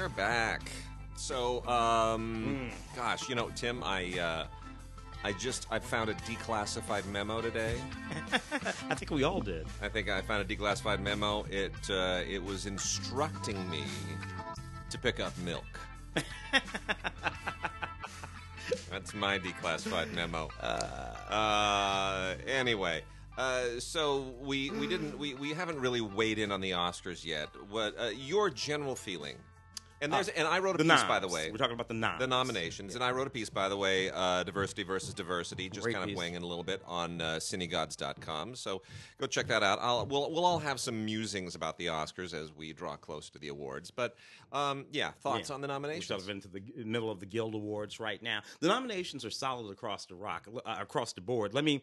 are back. So, um, gosh, you know, Tim, I, uh, I just I found a declassified memo today. I think we all did. I think I found a declassified memo. It uh, it was instructing me to pick up milk. That's my declassified memo. Uh, Uh, anyway, uh, so we we didn't we, we haven't really weighed in on the Oscars yet. What uh, your general feeling? And there's and I wrote a The piece by the way. We're talking about the noms. The nominations, and I wrote a piece, by the way, uh, diversity versus diversity, just Great kind of piece. weighing in a little bit on uh, cinegods.com. So go check that out. I'll, we'll we'll all have some musings about the Oscars as we draw close to the awards. But um, yeah, thoughts Yeah. on the nominations? We're nominations? sort of into the middle of the Guild Awards right now. The nominations are solid across the rock, uh, across the board. Let me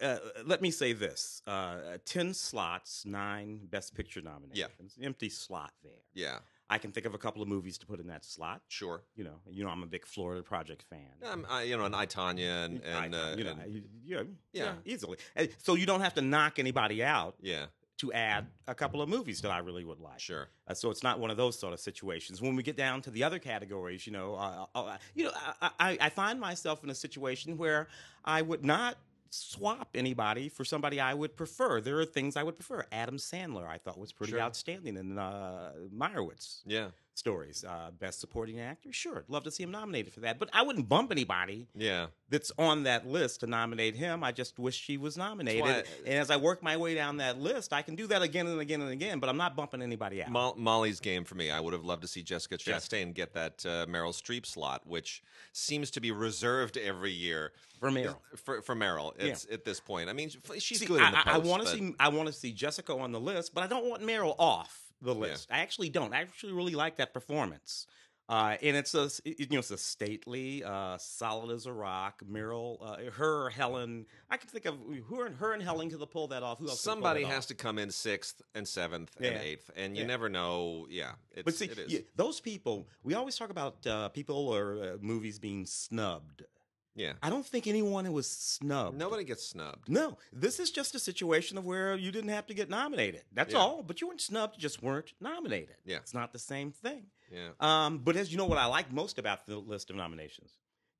uh, let me say this: uh, ten slots, nine Best Picture nominations, Yeah. empty slot there. Yeah, I can think of a couple of movies to put in that slot. sure. You know, you know, I'm a big Florida Project fan. Um, I, you know, and I Tanya and and, I- uh, you know, and- you- you- yeah, Yeah. easily. And So you don't have to knock anybody out yeah, to add a couple of movies that I really would like. sure. Uh, so it's not one of those sort of situations. When we get down to the other categories, you know, uh, uh, you know, I, I, I find myself in a situation where I would not swap anybody for somebody I would prefer. There are things I would prefer. Adam Sandler, I thought was pretty Sure. outstanding in uh, Meyerowitz Yeah, stories. Uh, Best Supporting Actor, sure, I'd love to see him nominated for that. But I wouldn't bump anybody yeah. that's on that list to nominate him. I just wish she was nominated. why- and as I work my way down that list, I can do that again and again and again. But I'm not bumping anybody out. Mo- Molly's game for me. I would have loved to see Jessica Chastain get that uh, Meryl Streep slot, which seems to be reserved every year For Meryl. For, for Meryl, it's at this point. I mean, she's See, good I, I want to see. I want to see Jessica on the list, but I don't want Meryl off the list. I actually don't. I actually really like that performance. Uh, and it's a you know it's a stately, uh, solid as a rock. Meryl, uh, her, Helen. I can think of who and her and Helen could pull that off. Who else? Somebody has off? to come in sixth and seventh and eighth, and you Yeah. never know. Yeah, it's, But see, it is. yeah, those people. We always talk about uh, people or uh, movies being snubbed. Yeah, I don't think anyone was snubbed. nobody gets snubbed. No, this is just a situation of where you didn't have to get nominated. That's Yeah. all. But you weren't snubbed; you just weren't nominated. Yeah. it's not the same thing. Yeah, Um, but as you know, what I like most about the list of nominations,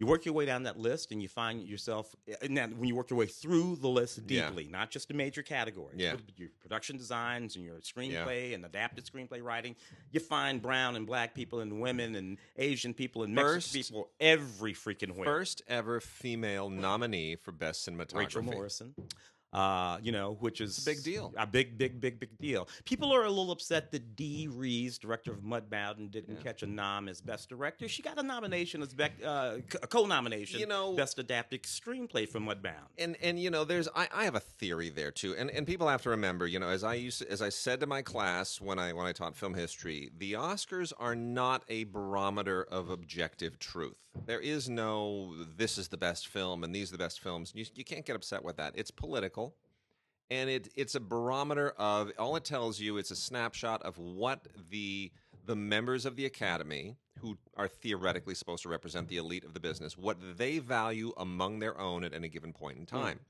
you work your way down that list, and you find yourself. Eh, and then when you work your way through the list Yeah. deeply, not just the major categories, Yeah. but your production designs and your screenplay and adapted screenplay writing, you find brown and black people and women and Asian people and Mexican people every freaking where. first ever female nominee for best cinematography. Rachel Morrison. Uh, you know, which is a big deal. A big, big, big, big deal. People are a little upset that Dee Rees, director of Mudbound, didn't Yeah. catch a nom as best director. She got a nomination as bec- uh, a co-nomination. You know- best adapted screenplay for Mudbound. and and you know there's I, I have a theory there too and and people have to remember you know as i used as i said to my class when i when i taught film history the oscars are not a barometer of objective truth there is no this is the best film and these are the best films you, you can't get upset with that it's political and it it's a barometer of all it tells you it's a snapshot of what the the members of the academy who are theoretically supposed to represent the elite of the business what they value among their own at any given point in time.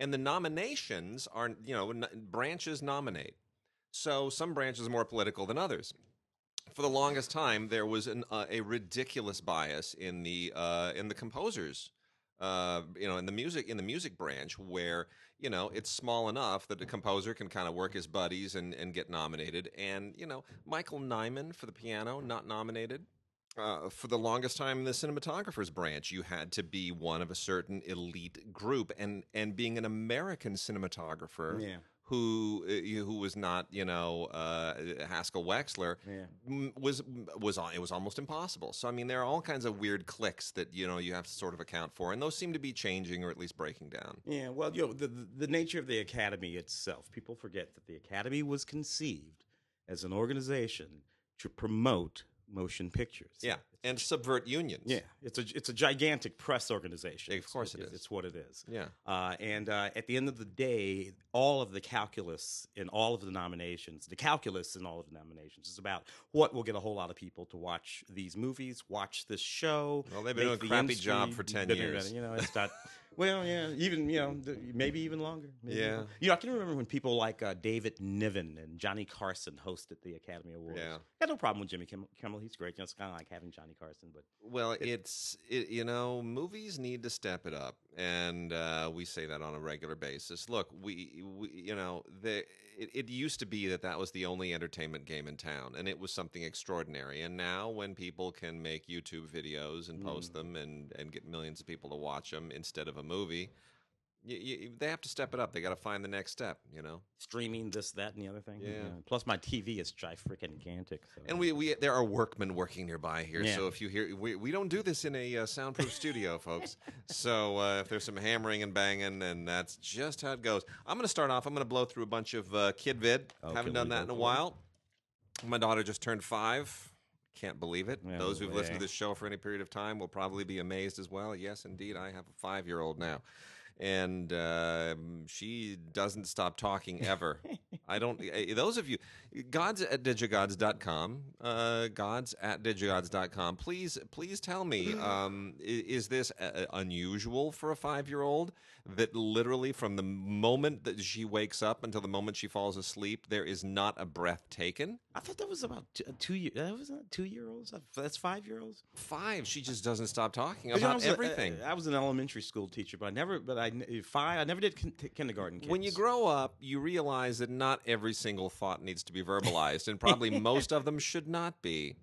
And the nominations are you know n- branches nominate. So some branches are more political than others. For the longest time there was an, uh, a ridiculous bias in the uh, in the composers uh, you know in the music in the music branch where you know it's small enough that the composer can kind of work his buddies and, and get nominated. And you know michael nyman for the piano not nominated. Uh, for the longest time in the cinematographer's branch, you had to be one of a certain elite group, and and being an American cinematographer Yeah. Who uh, who was not you know uh, Haskell Wexler Yeah. was was it was almost impossible. So I mean, there are all kinds of weird clicks that you know you have to sort of account for, and those seem to be changing or at least breaking down. Yeah, well, you know, the the nature of the academy itself. People forget that the academy was conceived as an organization to promote motion pictures. Yeah. and subvert unions. Yeah, it's a it's a gigantic press organization. Of course it it's. It's what it is. Yeah. Uh, and uh, at the end of the day, all of the calculus in all of the nominations, the calculus in all of the nominations, is about what will get a whole lot of people to watch these movies, watch this show. Well, they've been doing a crappy industry job for 10 years. You know, it's not. Well, yeah, even you know, th- maybe even longer. Maybe Yeah. even- you know, I can remember when people like uh, David Niven and Johnny Carson hosted the Academy Awards. Yeah. got no problem with Jimmy Kimmel. Kimmel. He's great. You know, it's kind of like having Johnny Carson, but Well, it's it, you know movies need to step it up, and uh, we say that on a regular basis. Look, we, we you know the it, it used to be that that was the only entertainment game in town, and it was something extraordinary. And now, when people can make YouTube videos and post them and and get millions of people to watch them instead of a movie, y y they have to step it up. They got to find the next step, you know. streaming this, that, and the other thing. Yeah. Plus, my TV is gi freaking gigantic. So. And we, we there are workmen working nearby here, Yeah. so if you hear we, we don't do this in a uh, soundproof studio, folks. So uh, if there's some hammering and banging, then that's just how it goes. I'm going to start off. I'm going to blow through a bunch of uh, kid vid. Oh, Haven't done that in a while. My daughter just turned five. Can't believe it. Those who've listened to this show for any period of time will probably be amazed as well. Yes, indeed, I have a five year old now. And um she doesn't stop talking ever. I don't. eh, Those of you, gods at digigods.com, uh, gods at digigods.com. Please, please tell me, um, is this uh, unusual for a five year old that literally from the moment that she wakes up until the moment she falls asleep, there is not a breath taken? I thought that was about two, uh, two years. That was not two year olds. That's five year olds. Five, she just doesn't stop talking Because I about was everything. I was an elementary school teacher, but I never. But I five. I never did kin- kindergarten. Kids. When you grow up, you realize that not every single thought needs to be verbalized, and probably most of them should not be.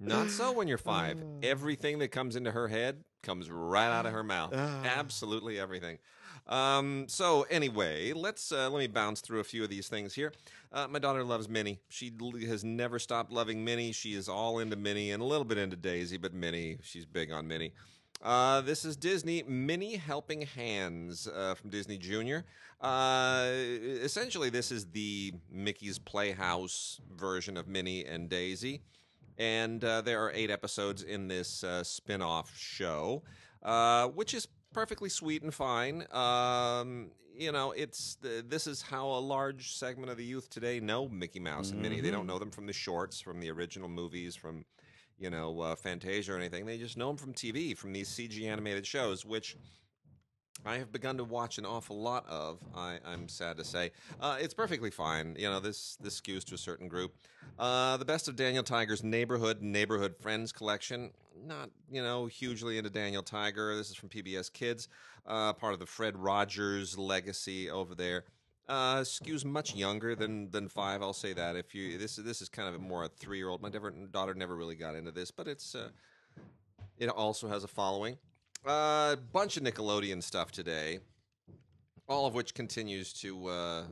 Not so when you're five. Everything that comes into her head comes right out of her mouth. Ah. Absolutely everything. Um, so anyway, let's uh, let me bounce through a few of these things here. Uh, my daughter loves Minnie. She has never stopped loving Minnie. She is all into Minnie and a little bit into Daisy, but Minnie, she's big on Minnie. Uh, this is Disney Minnie Helping Hands uh, from Disney Junior. Uh, essentially, this is the Mickey's Playhouse version of Minnie and Daisy. And uh, there are eight episodes in this uh, spin off show, uh, which is perfectly sweet and fine. Um, you know, it's th- this is how a large segment of the youth today know Mickey Mouse and Minnie. They don't know them from the shorts, from the original movies, from you know uh, Fantasia or anything. They just know them from TV, from these CG animated shows, which I have begun to watch an awful lot of. I, I'm sad to say, uh, it's perfectly fine. You know, this this skews to a certain group. Uh, the best of Daniel Tiger's Neighborhood Neighborhood Friends collection. Not you know hugely into Daniel Tiger. This is from PBS Kids, uh, part of the Fred Rogers legacy over there. Uh, skews much younger than than five. I'll say that. If you this this is kind of more a three year old. My daughter never really got into this, but it's uh, it also has a following. A bunch of Nickelodeon stuff today, all of which continues to uh,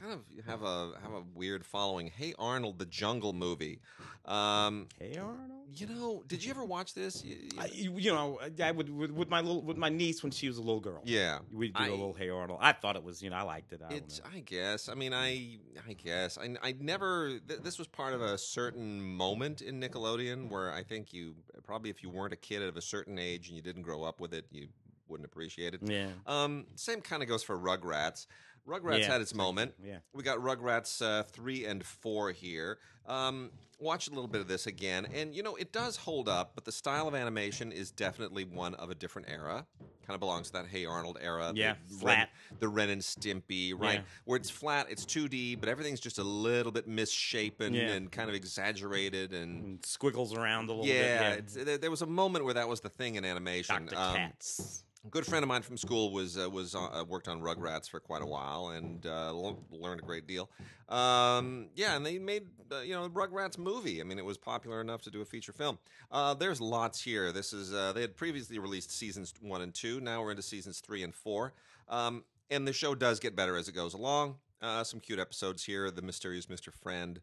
kind of have a have a weird following. Hey Arnold, the Jungle movie. Um, Hey Arnold. you know, did you ever watch this? You- you- I, you know, I would with, with my little with my niece when she was a little girl. yeah, we'd do I- a little Hey Arnold. I thought it was, you know, I liked it. I know. I guess. I mean, I, I guess. I, I never. Th- this was part of a certain moment in Nickelodeon where I think you probably, if you weren't a kid of a certain age and you didn't grow up with it, you wouldn't appreciate it. Yeah. Um, same kind of goes for Rugrats. Rugrats Yeah, had its moment. Yeah. We got Rugrats uh, three and four here. Um, watch a little bit of this again, and you know it does hold up, but the style of animation is definitely one of a different era. Kind of belongs to that Hey Arnold era. the Yeah, Ren- flat. the Ren and Stimpy, right? Yeah. Where it's flat, it's 2D, but everything's just a little bit misshapen Yeah. and kind of exaggerated and. And squiggles around a little Yeah, bit. it's, there, there was a moment where that was the thing in animation. Dr. Um, Katz. Good friend of mine from school was uh, was uh, worked on Rugrats for quite a while and uh, learned a great deal. Um, yeah, and they made uh, you know Rugrats movie. I mean, it was popular enough to do a feature film. Uh, there's lots here. This is uh, they had previously released seasons one and two. Now we're into seasons three and four. Um, and the show does get better as it goes along. Some cute episodes here. The Mysterious Mr. Friend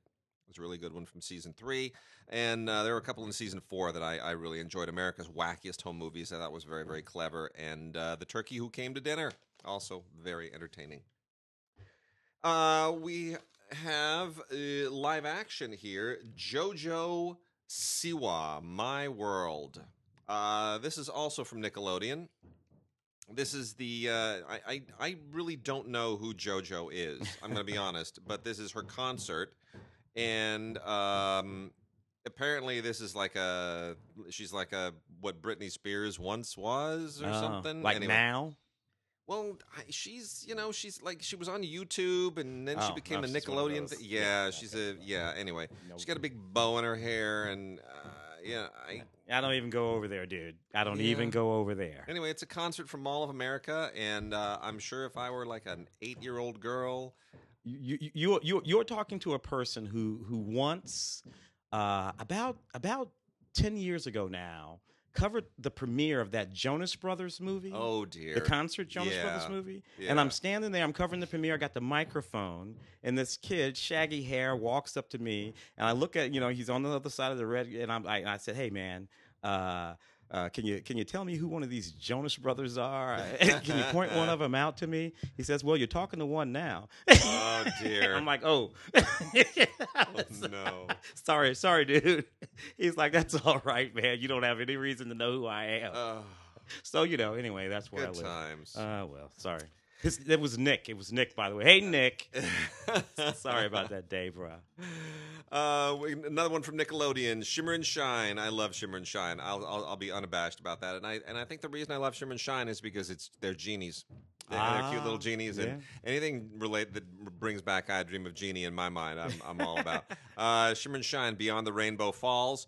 was a really good one from season three. And uh, there were a couple in season four that I, I really enjoyed. America's Wackiest Home Movies. I thought was very, very clever. And uh, The Turkey Who Came to Dinner. Also very entertaining. Uh, we have uh, live action here JoJo Siwa, My World. Uh, this is also from Nickelodeon. This is the uh, I, I I really don't know who JoJo is. I'm going to be honest, but this is her concert, and um, apparently this is like a she's like a what Britney Spears once was or Oh, something. Like Anyway. now? Well, I, she's you know she's like she was on YouTube and then she Oh, became a oh, she's one of Nickelodeon. Th- Yeah, yeah, she's a yeah. Anyway, No. she's got a big bow in her hair and uh, yeah. I I don't even go over there, dude. I don't Yeah. even go over there. anyway, it's a concert from Mall of America, and uh, I'm sure if I were like an eight year old girl, You you you you you're talking to a person who who once uh, about about ten years ago now covered the premiere of that Jonas Brothers movie. oh dear, The concert Jonas Brothers Yeah. movie, and I'm standing there. I'm covering the premiere. I got the microphone, and this kid, shaggy hair, walks up to me, and I look at you know he's on the other side of the red, and I'm, I, I said, "Hey man, uh, uh, can you can you tell me who one of these Jonas Brothers are? can you point one of them out to me?" He says, "Well, you're talking to one now." Oh dear. I'm like, "Oh, Oh, no. sorry, sorry, dude." He's like, "That's all right, man. You don't have any reason to know who I am." So you know, anyway, that's where I live. times. Uh, well, sorry. His, it was Nick. It was Nick, by the way. Hey, Nick. sorry about that day, bro. Uh, another one from Nickelodeon, Shimmer and Shine. I love Shimmer and Shine. I'll, I'll I'll be unabashed about that. And I and I think the reason I love Shimmer and Shine is because it's they're genies. They're, they're cute little Ah, genies, yeah. and anything related that brings back I Dream of Jeannie in my mind, I'm I'm all about. uh, Shimmer and Shine, Beyond the Rainbow Falls.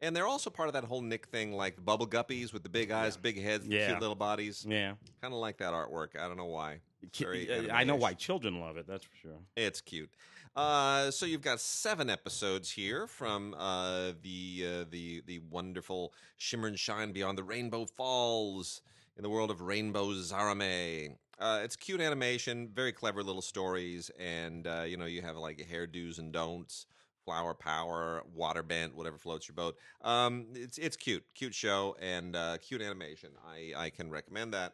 And they're also part of that whole Nick thing, like bubble guppies with the big eyes, big heads, and Yeah. cute little bodies. Yeah. Kind of like that artwork. I don't know why. It's very uh, I know anime-ish. why children love it, that's for sure. It's cute. Uh, so you've got seven episodes here from uh, the uh, the the wonderful Shimmer and Shine Beyond the Rainbow Falls in the world of Rainbow Zahramay. Uh, it's cute animation, very clever little stories, and uh, you know you have like hairdos and don'ts, flower power, water bent, whatever floats your boat. Um, it's it's cute, cute show and uh, cute animation. I I can recommend that.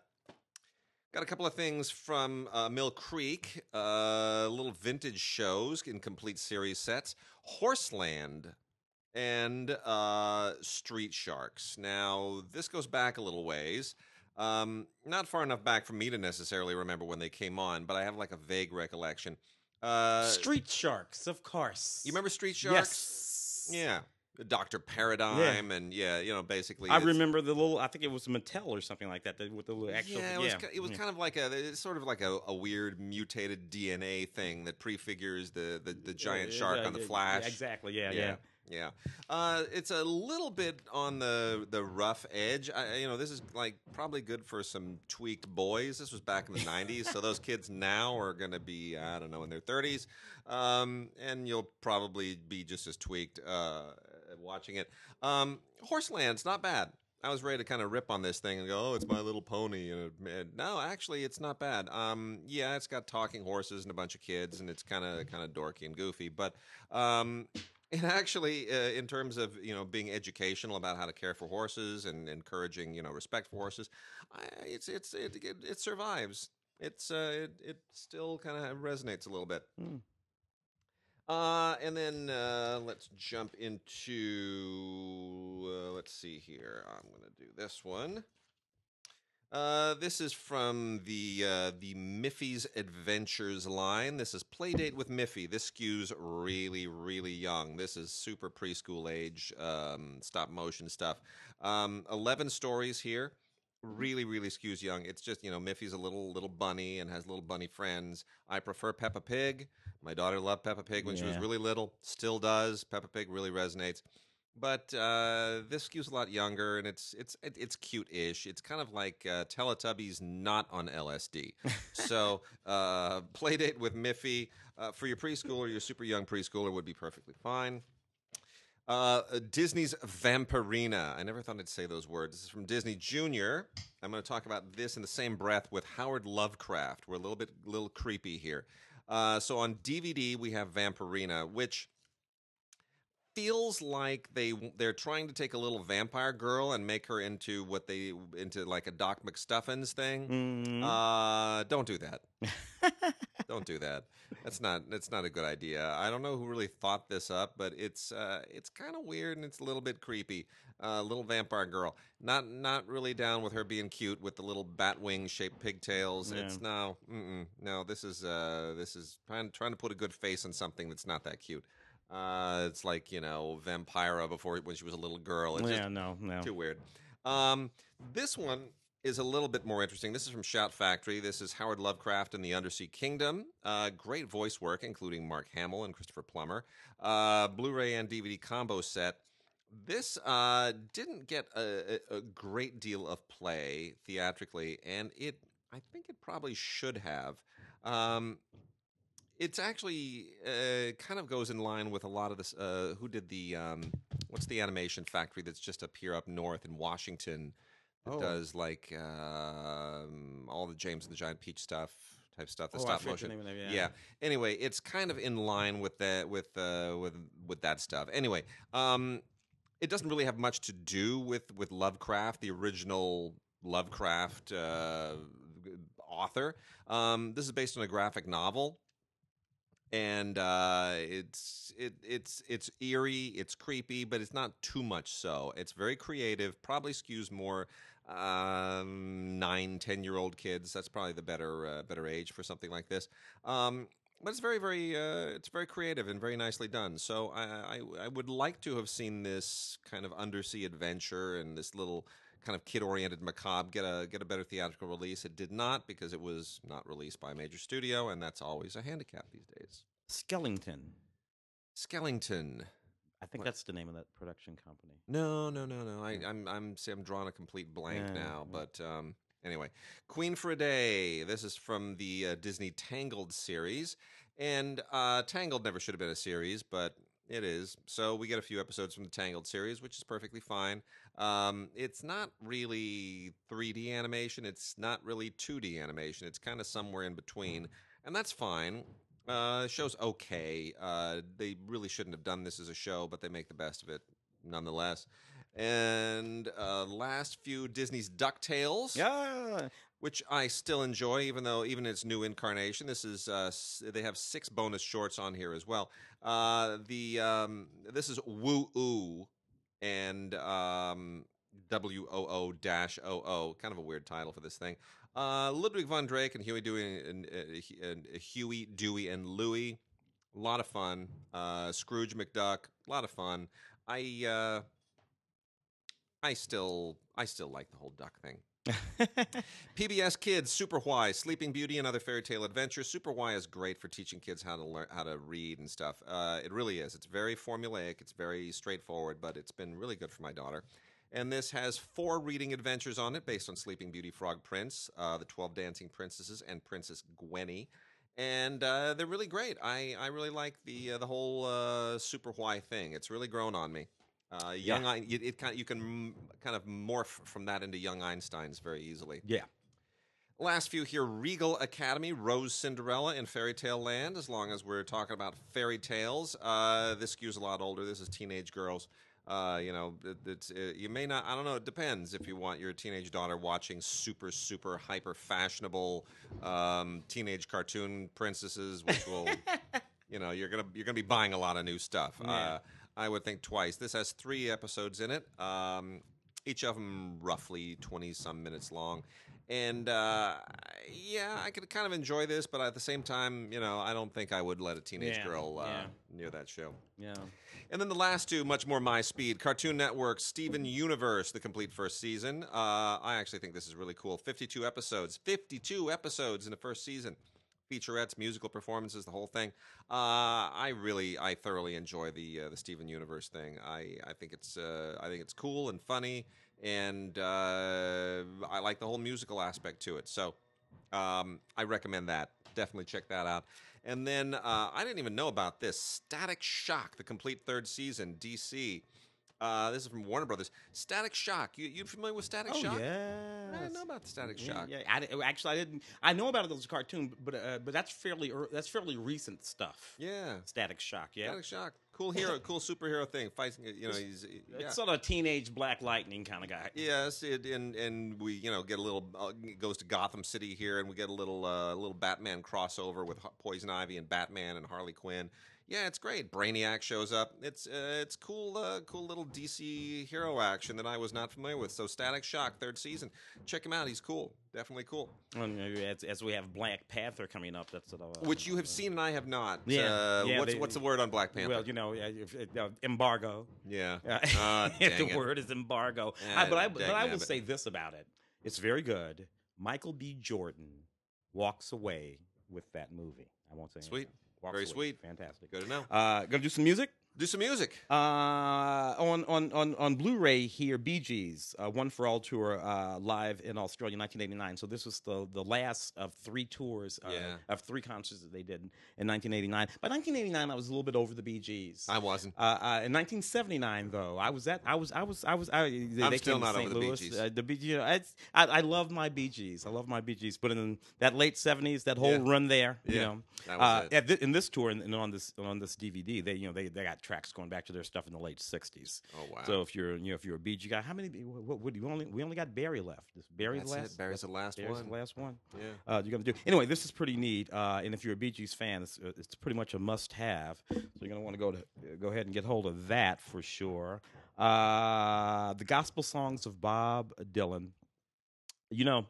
Got a couple of things from uh, Mill Creek, uh, little vintage shows in complete series sets, Horseland, and uh, Street Sharks. Now, this goes back a little ways. Um, not far enough back for me to necessarily remember when they came on, but I have like a vague recollection. Uh, Street Sharks, of course. you remember Street Sharks? Yes. Yeah. Doctor Paradigm, and yeah, you know, basically. I remember the little. I think it was Mattel or something like that. the- With the little actual. yeah, it was, yeah. it was yeah. kind of like a it's sort of like a, a weird mutated DNA thing that prefigures the the, the giant Yeah, shark yeah, on the yeah, Flash. Exactly. Yeah. yeah, Yeah. Uh, it's a little bit on the the rough edge. I, you know, this is like probably good for some tweaked boys. This was back in the '90s, so those kids now are going to be I don't know in their 30s, um, and you'll probably be just as tweaked uh, watching it. Um, Horseland's not bad. I was ready to kind of rip on this thing and go, "Oh, it's My Little Pony." And and no, actually, it's not bad. Um, yeah, it's got talking horses and a bunch of kids, and it's kind of kind of dorky and goofy. But um, it actually, uh, in terms of you know being educational about how to care for horses and encouraging you know respect for horses, I, it's it's it, it, it survives. It's uh, it, it still kind of resonates a little bit. Hmm. Uh, and then uh, let's jump into uh, let's see here. I'm gonna do this one. Uh, this is from the uh, the Miffy's Adventures line. This is Playdate with Miffy. This skews really, really young. This is super preschool age um, stop motion stuff. Um, Eleven stories here. Really, really skews young. It's just you know Miffy's a little little bunny and has little bunny friends. I prefer Peppa Pig. My daughter loved Peppa Pig when she was Yeah. really little. Still does. Peppa Pig really resonates but uh, this skews a lot younger, and it's it's it, it's cute-ish. It's kind of like uh, Teletubbies not on LSD. so, uh, Playdate with Miffy uh, for your preschooler, your super young preschooler would be perfectly fine. Uh, Disney's Vampirina. I never thought I'd say those words. This is from Disney Junior. I'm going to talk about this in the same breath with Howard Lovecraft. We're a little bit, little creepy here. Uh, so on DVD we have Vampirina, which feels like they they're trying to take a little vampire girl and make her into what they into like a Doc McStuffins thing. Mhm. Uh, don't do that. don't do that. That's not that's not a good idea. I don't know who really thought this up, but it's uh, it's kind of weird and it's a little bit creepy. Uh, little vampire girl, not not really down with her being cute with the little bat wing shaped pigtails. Yeah. It's no, no. This is uh, this is trying trying to put a good face on something that's not that cute. Uh, it's like you know Vampira before when she was a little girl. It's just yeah, no, no. too weird. Um, this one is a little bit more interesting. This is from Shout Factory. This is Howard Lovecraft and the Undersea Kingdom. Uh, great voice work, including Mark Hamill and Christopher Plummer. Uh, Blu-ray and DVD combo set. This uh, didn't get a, a, a great deal of play theatrically, and it I think it probably should have. Um, it's actually uh, kind of goes in line with a lot of this. Uh, who did the um, what's the animation factory that's just up here up north in Washington that Oh. does like um, all the James and the Giant Peach stuff type stuff, the Oh, stop the motion. that, yeah. yeah. Anyway, it's kind of in line with that with uh, with with that stuff. Anyway, um, it doesn't really have much to do with with Lovecraft, the original Lovecraft uh, author. Um, this is based on a graphic novel and uh, it's it it's it's eerie, it's creepy, but it's not too much so. It's very creative. Probably skews more um, nine, ten year old kids. That's probably the better uh, better age for something like this. Um, but it's very very uh, it's very creative and very nicely done. So I, I I would like to have seen this kind of undersea adventure and this little kind of kid oriented macabre get a get a better theatrical release. It did not because it was not released by a major studio, and that's always a handicap these days. Skellington. Skellington. I think What? that's the name of that production company. No, no, no, no. I, I'm I'm see, I'm drawing a complete blank Yeah, now. yeah. But um, anyway, Queen for a Day. This is from the uh, Disney Tangled series, and uh, Tangled never should have been a series, but it is. So we get a few episodes from the Tangled series, which is perfectly fine. Um, it's not really 3D animation. It's not really 2D animation. It's kind of somewhere in between, and that's fine. Uh, show's okay. Uh, they really shouldn't have done this as a show, but they make the best of it nonetheless. And uh, last few Disney's Ducktales, Yeah. Which I still enjoy, even though even its new incarnation. This is uh, they have six bonus shorts on here as well. Uh, the um, this is Woo Oo and um, W O O dash O O, kind of a weird title for this thing. Uh, Ludwig von Drake and Huey Dewey and, uh, and Huey Dewey and Louie, a lot of fun. Uh, Scrooge McDuck, a lot of fun. I uh, I still I still like the whole duck thing. PBS Kids, Super Why, Sleeping Beauty, and other fairy tale adventures. Super Why is great for teaching kids how to learn how to read and stuff. Uh, it really is. It's very formulaic. It's very straightforward, but it's been really good for my daughter. And this has four reading adventures on it, based on Sleeping Beauty, Frog Prince, uh, the Twelve Dancing Princesses, and Princess Gwenny. And uh, they're really great. I, I really like the uh, the whole uh, Super Why thing. It's really grown on me. Uh, young, Yeah. Ein- it, it kind you can kind of morph from that into young Einsteins very easily. yeah. Last few here Regal Academy, Rose Cinderella, and Fairy Tale Land, as long as we're talking about fairy tales. Uh, this skews a lot older. This is teenage girls. Uh, you know, it, it's uh you may not. I don't know. It depends if you want your teenage daughter watching super, super hyper fashionable um, teenage cartoon princesses, which will, you know, you're gonna you're gonna be buying a lot of new stuff. Yeah. Uh, I would think twice. This has three episodes in it. Um, each of them roughly 20 some minutes long. And uh, yeah, I could kind of enjoy this, but at the same time, you know, I don't think I would let a teenage Yeah, girl uh, yeah. near that show. Yeah. And then the last two, much more my speed. Cartoon Network, Steven Universe, the complete first season. Uh, I actually think this is really cool. 52 episodes. 52 episodes in the first season. Featurettes, musical performances, the whole thing. Uh, I really, I thoroughly enjoy the uh, the Steven Universe thing. I, I think it's uh, I think it's cool and funny, and uh, I like the whole musical aspect to it. So um, I recommend that. Definitely check that out. And then uh, I didn't even know about this Static Shock, the complete third season, DC. Uh, this is from Warner Brothers. Static Shock. You you familiar with Static Oh Shock? yeah. I didn't know about Static Yeah, Shock. Yeah, I, actually, I didn't. I know about it as a cartoon, but uh, but that's fairly that's fairly recent stuff. Yeah. Static Shock. Yeah. Static Shock. cool hero, cool superhero thing. Fighting, you know, he's yeah. It's sort of a teenage Black Lightning kind of guy. Yes, it, and and we you know get a little uh, goes to Gotham City here, and we get a little uh, little Batman crossover with Poison Ivy and Batman and Harley Quinn. Yeah, it's great. Brainiac shows up. It's uh, it's cool, uh, cool little DC hero action that I was not familiar with. So Static Shock, third season. Check him out. He's cool. Definitely cool. As, as we have Black Panther coming up, that's sort of uh, Which you have seen and I have not. Yeah, Uh, yeah, what's they- what's the word on Black Panther? Well, you know, uh, if, uh, embargo. yeah. Uh, Ah, the it. word is embargo. Ah, I- but I, but I will dagnabbit. say this about it: it's very good. Michael B. Jordan walks away with that movie. I won't say anything. Sweet. anything. Very away. sweet. fantastic. Good to know. Uh, gonna do some music. Do some music. Uh, on on on on Blu-ray here, Bee Gees, uh, One for All tour uh, live in Australia, 1989. So this was the the last of three tours, uh, Yeah. of three concerts that they did in 1989. By 1989, I was a little bit over the Bee Gees. I wasn't. Uh, uh, in 1979, though, I was at I was I was I was I, they, I'm they still not over the Bee Louis. Gees. Uh, the Bee Gees, you know, I I love my Bee Gees. I love my Bee Gees. But in that late 70s, that whole Yeah. run there, you know, that was uh, it. at thi- in this tour and, and on this on this DVD, they you know they, they got tracks going back to their stuff in the late 60s. Oh wow. So if you're you know if you're a BG guy, how many? What, what, we only we only got Barry left. Is Barry That's the it. last? Barry's the last Barry's one. the last one. Yeah. Uh, you're gonna do anyway. This is pretty neat, uh, and if you're a Bee Gees fan, it's, uh, it's pretty much a must-have. So you're gonna want to go to go ahead and get hold of that for sure. Uh, the gospel songs of Bob Dylan. You know,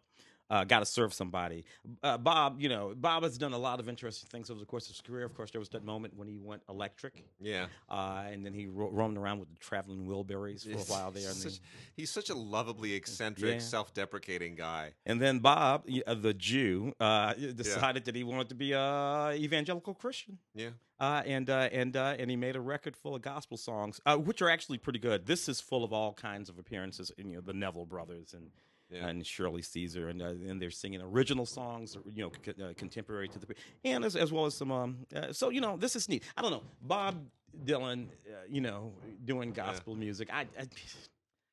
uh, got to serve somebody. Uh, Bob, you know, Bob has done a lot of interesting things over the course of his career. Of course, there was that moment when he went electric, Yeah. uh, and then he ro- roamed around with the traveling Wilburys for a while there. Such- then, he's such a lovably eccentric, Yeah. self-deprecating guy. and then Bob, uh, the Jew, uh, decided that he wanted to be a evangelical Christian. Yeah. Uh, and uh, and uh, and he made a record full of gospel songs, uh, which are actually pretty good. This is full of all kinds of appearances, in, you know, the Neville brothers and Yeah. and Shirley Caesar, and uh, and they're singing original songs, you know, c- uh, contemporary to the and as, as well as some. Um, uh, so you know, this is neat. I don't know, Bob Dylan, uh, you know, doing gospel music. I. I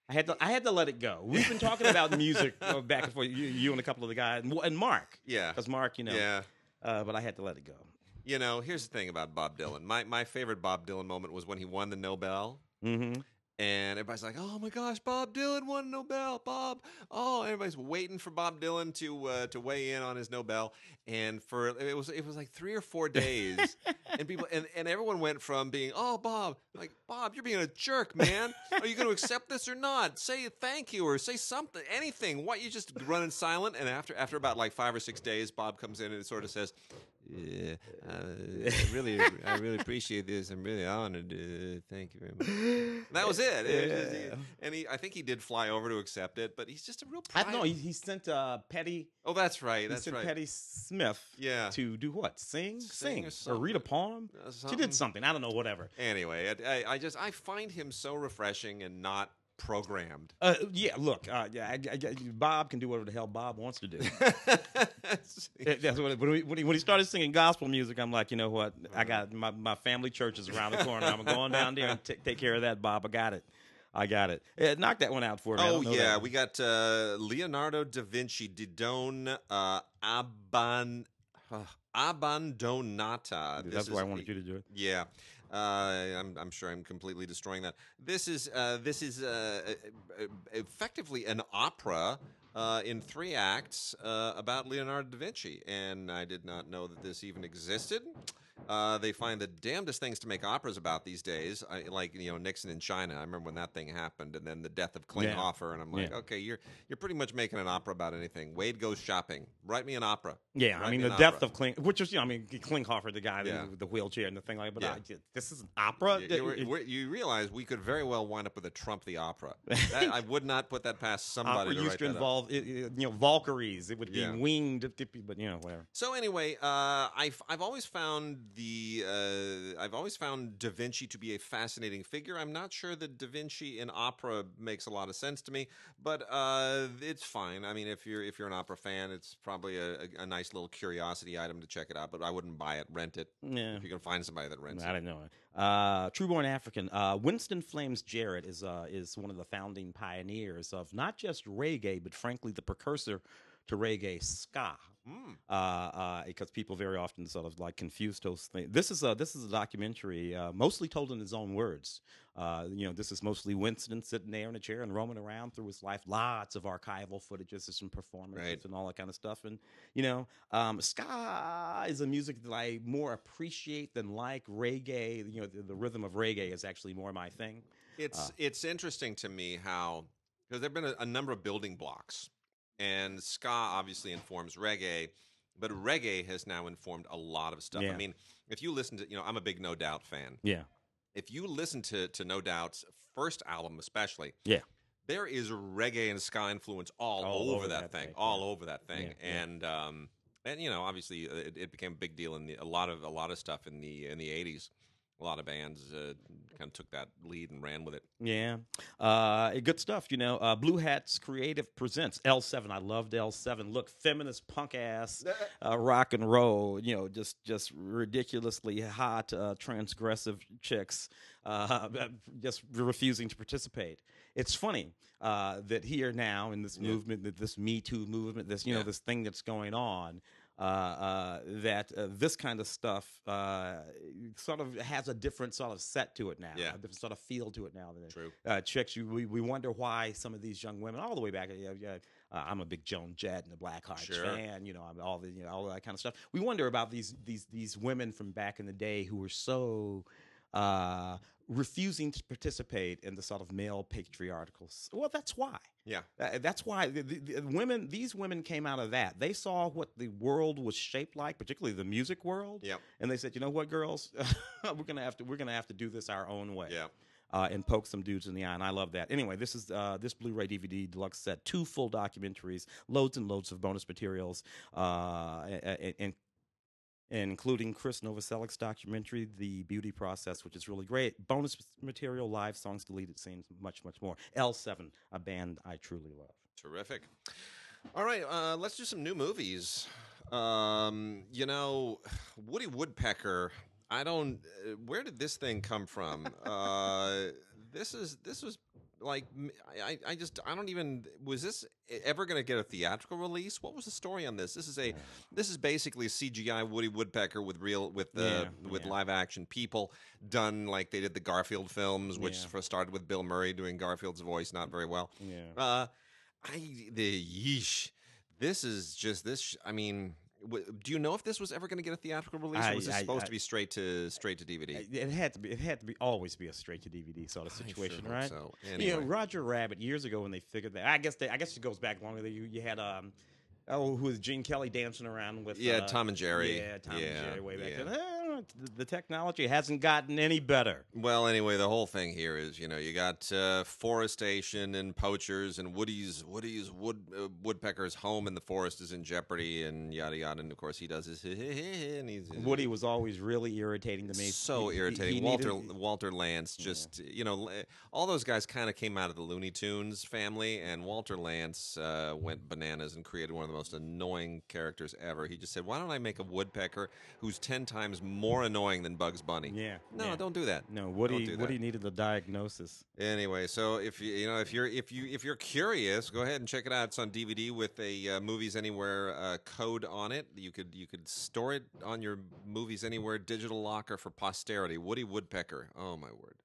I had to. I had to let it go. We've been talking about music uh, back and forth. You, you and a couple of the guys, and, and Mark, Yeah. because Mark, you know, Yeah. uh, but I had to let it go. You know, here's the thing about Bob Dylan. My my favorite Bob Dylan moment was when he won the Nobel. Mm-hmm. And everybody's like, "Oh my gosh, Bob Dylan won a Nobel, Bob!" Oh, everybody's waiting for Bob Dylan to uh, to weigh in on his Nobel, and for it was it was like three or four days, and people and, and everyone went from being, "Oh, Bob, like Bob, you're being a jerk, man. Are you going to accept this or not? Say thank you or say something, anything. What you just running silent?" And after after about like five or six days, Bob comes in and sort of says, "Yeah, uh, I really I really appreciate this. I'm really honored. Uh, thank you very much." And that was it. It was just- he- and he, I think he did fly over to accept it, but he's just a real. I Private. don't know. He, he sent uh, Patti. oh, that's right. He That's sent right. Patti Smith. Yeah. To do what? Sing, Sing sing, or or, read a poem. Uh, She did something. I don't know. Whatever. Anyway, I, I, I just I find him so refreshing and not programmed. Uh, yeah. Look. Uh, yeah. I, I, Bob can do whatever the hell Bob wants to do. That's what, when, he, when, he, when he started singing gospel music, I'm like, you know what? I got my, my family church is around the corner. I'm going down there and t- take care of that, Bob. I got it. I got it. Yeah, knock that one out for me. Oh yeah, we got uh, Leonardo da Vinci Didone uh, Aban uh, Abbandonata. That's why I wanted you to do it. Yeah. Uh, I'm, I'm sure I'm completely destroying that. This is uh, this is uh, uh, effectively an opera uh, in three acts uh, about Leonardo da Vinci, and I did not know that this even existed. Uh, they find the damnedest things to make operas about these days, I, like you know Nixon in China. I remember when that thing happened, and then the death of Klinghoffer, and I'm like, Yeah. okay, you're you're pretty much making an opera about anything. Wade goes shopping. Write me an opera. Yeah, Write I mean me the death opera. of Kling, which was you know, I mean Klinghoffer, the guy Yeah. with the wheelchair and the thing like. But Yeah. I, this is an opera. You, you, were- you realize we could very well wind up with a Trump the opera. That, I would not put that past somebody opera used to involve it- you know Valkyries. It would be Yeah. winged, but you know whatever. So anyway, uh, I've I've always found the uh, I've always found Da Vinci to be a fascinating figure. I'm not sure that Da Vinci in opera makes a lot of sense to me, but uh, it's fine. I mean, if you're if you're an opera fan, it's probably a, a, nice little curiosity item to check it out. But I wouldn't buy it, rent it. Yeah. If you can find somebody that rents it. I it. didn't know it. Uh, Trueborn African. Uh, Winston Flames Jarrett is uh, is one of the founding pioneers of not just reggae, but frankly the precursor to reggae ska. Mm. uh, uh, because people very often sort of like confuse those things. This is a this is a documentary uh, mostly told in his own words. Uh, you know, this is mostly Winston sitting there in a chair and roaming around through his life. Lots of archival footages and some performances Right. and all that kind of stuff. And you know, um, ska is a music that I more appreciate than like reggae. You know, the, the rhythm of reggae is actually more my thing. It's Uh. it's interesting to me how because there've been a, a number of building blocks, and ska obviously informs reggae, but reggae has now informed a lot of stuff. I mean, if you listen to, you know, I'm a big No Doubt fan. Yeah, If you listen to to No Doubt's first album, especially, Yeah. there is reggae and ska influence all, All over, over that, that thing, thing, all yeah. over that thing, Yeah, yeah. and um, and you know, obviously, uh, it, it became a big deal in the, a lot of a lot of stuff in the in the '80s. A lot of bands uh, kind of took that lead and ran with it. Yeah, uh, good stuff. You know, uh, Blue Hats Creative presents L7. I loved L7. Look, feminist punk ass uh, rock and roll. You know, just just ridiculously hot, uh, transgressive chicks, uh, just refusing to participate. It's funny uh, that here now in this Yeah. movement, that this Me Too movement, this you know this thing that's going on. Uh, uh, that uh, this kind of stuff uh, sort of has a different sort of set to it now, Yeah. a different sort of feel to it now than True. uh, chicks. You, we, we wonder why some of these young women, all the way back. Yeah, yeah, uh, I'm a big Joan Jett and the Blackhearts Sure. fan. You know, I'm all the you know all that kind of stuff. We wonder about these these these women from back in the day who were so. Uh, refusing to participate in the sort of male patriarchal. Well, that's why. Yeah. Uh, that's why the, the, the women. These women came out of that. They saw what the world was shaped like, particularly the music world, Yep. and they said, "You know what, girls, we're gonna have to we're gonna have to do this our own way." Yeah. uh, and poke some dudes in the eye, and I love that. Anyway, this is uh, this Blu-ray DVD deluxe set, two full documentaries, loads and loads of bonus materials, uh, and, and including Krist Novoselic's documentary, The Beauty Process, which is really great. Bonus material, live songs, deleted scenes, much, much more. L7, a band I truly love. Terrific. All right, uh, let's do some new movies. Um, you know, Woody Woodpecker. I don't. Uh, where did this thing come from? uh, this is this was like I, I just I don't even was this ever going to get a theatrical release? What was the story on this? This is a this is basically CGI Woody Woodpecker with real with the Yeah, with yeah. live action people done like they did the Garfield films, which Yeah. started with Bill Murray doing Garfield's voice not very well. Yeah. Uh, I the yeesh. This is just this. I mean, w- do you know if this was ever going to get a theatrical release, or was I- this I- supposed I- to be straight to straight to DVD? It had to be. It had to be always be a straight to DVD sort of sure situation, hope right? So You know, Roger Rabbit years ago when they figured that. I guess they, I guess it goes back longer. Than you you had um, oh, who was Gene Kelly dancing around with? yeah, uh, Tom and Jerry. Yeah, Tom yeah, and Jerry way back yeah. then. Eh, the- the technology hasn't gotten any better. Well, anyway, the whole thing here is, you know, you got uh, forestation and poachers, and Woody's Woody's wood uh, woodpecker's home in the forest is in jeopardy, and yada yada. And of course, he does his and he's Woody was always really irritating to me. so He- he- irritating. he Walter needed- Walter Lantz just you know all those guys kind of came out of the Looney Tunes family, and Walter Lantz uh, went bananas and created one of the most annoying characters ever. He just said, "Why don't I make a woodpecker who's ten times more annoying than Bugs Bunny?" Yeah. No, yeah. don't do that. No, Woody. do that. Woody needed the diagnosis. Anyway, so if you you know if you're if you if you're curious, go ahead and check it out. It's on DVD with a uh, Movies Anywhere uh, code on it. You could you could store it on your Movies Anywhere digital locker for posterity. Woody Woodpecker. Oh my word.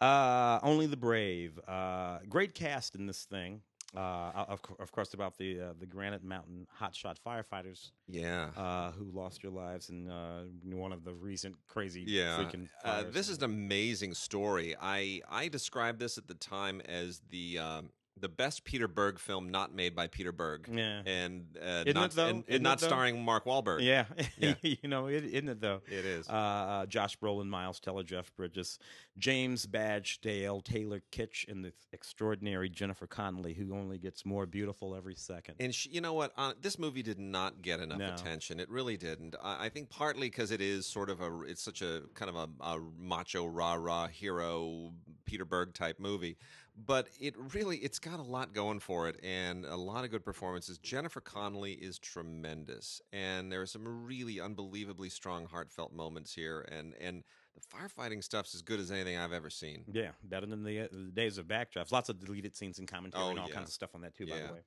Uh, only the brave. Uh, great cast in this thing. Uh, of, of course, about the uh, the Granite Mountain hotshot firefighters Yeah. uh, who lost their lives in uh, one of the recent crazy yeah. freaking Uh, this is an amazing story. I I described this at the time as the um, the best Peter Berg film not made by Peter Berg. yeah, And uh, Isn't not it, though? and, and not though? starring Mark Wahlberg. yeah, Yeah. you know, it, isn't it though? It is. Uh, uh, Josh Brolin, Miles Teller, Jeff Bridges, James Badge Dale, Taylor Kitsch, and the extraordinary Jennifer Connelly, who only gets more beautiful every second. And she, you know what? Uh, this movie did not get enough No. attention. It really didn't. I, I think partly because it is sort of a, it's such a kind of a, a macho rah rah hero Peter Berg type movie. But it really, it's got a lot going for it and a lot of good performances. Jennifer Connelly is tremendous, and there are some really unbelievably strong, heartfelt moments here. And and the firefighting stuff's as good as anything I've ever seen. Yeah, better than the, uh, the days of backdrafts. Lots of deleted scenes and commentary Oh, and all yeah. kinds of stuff on that too. By the way,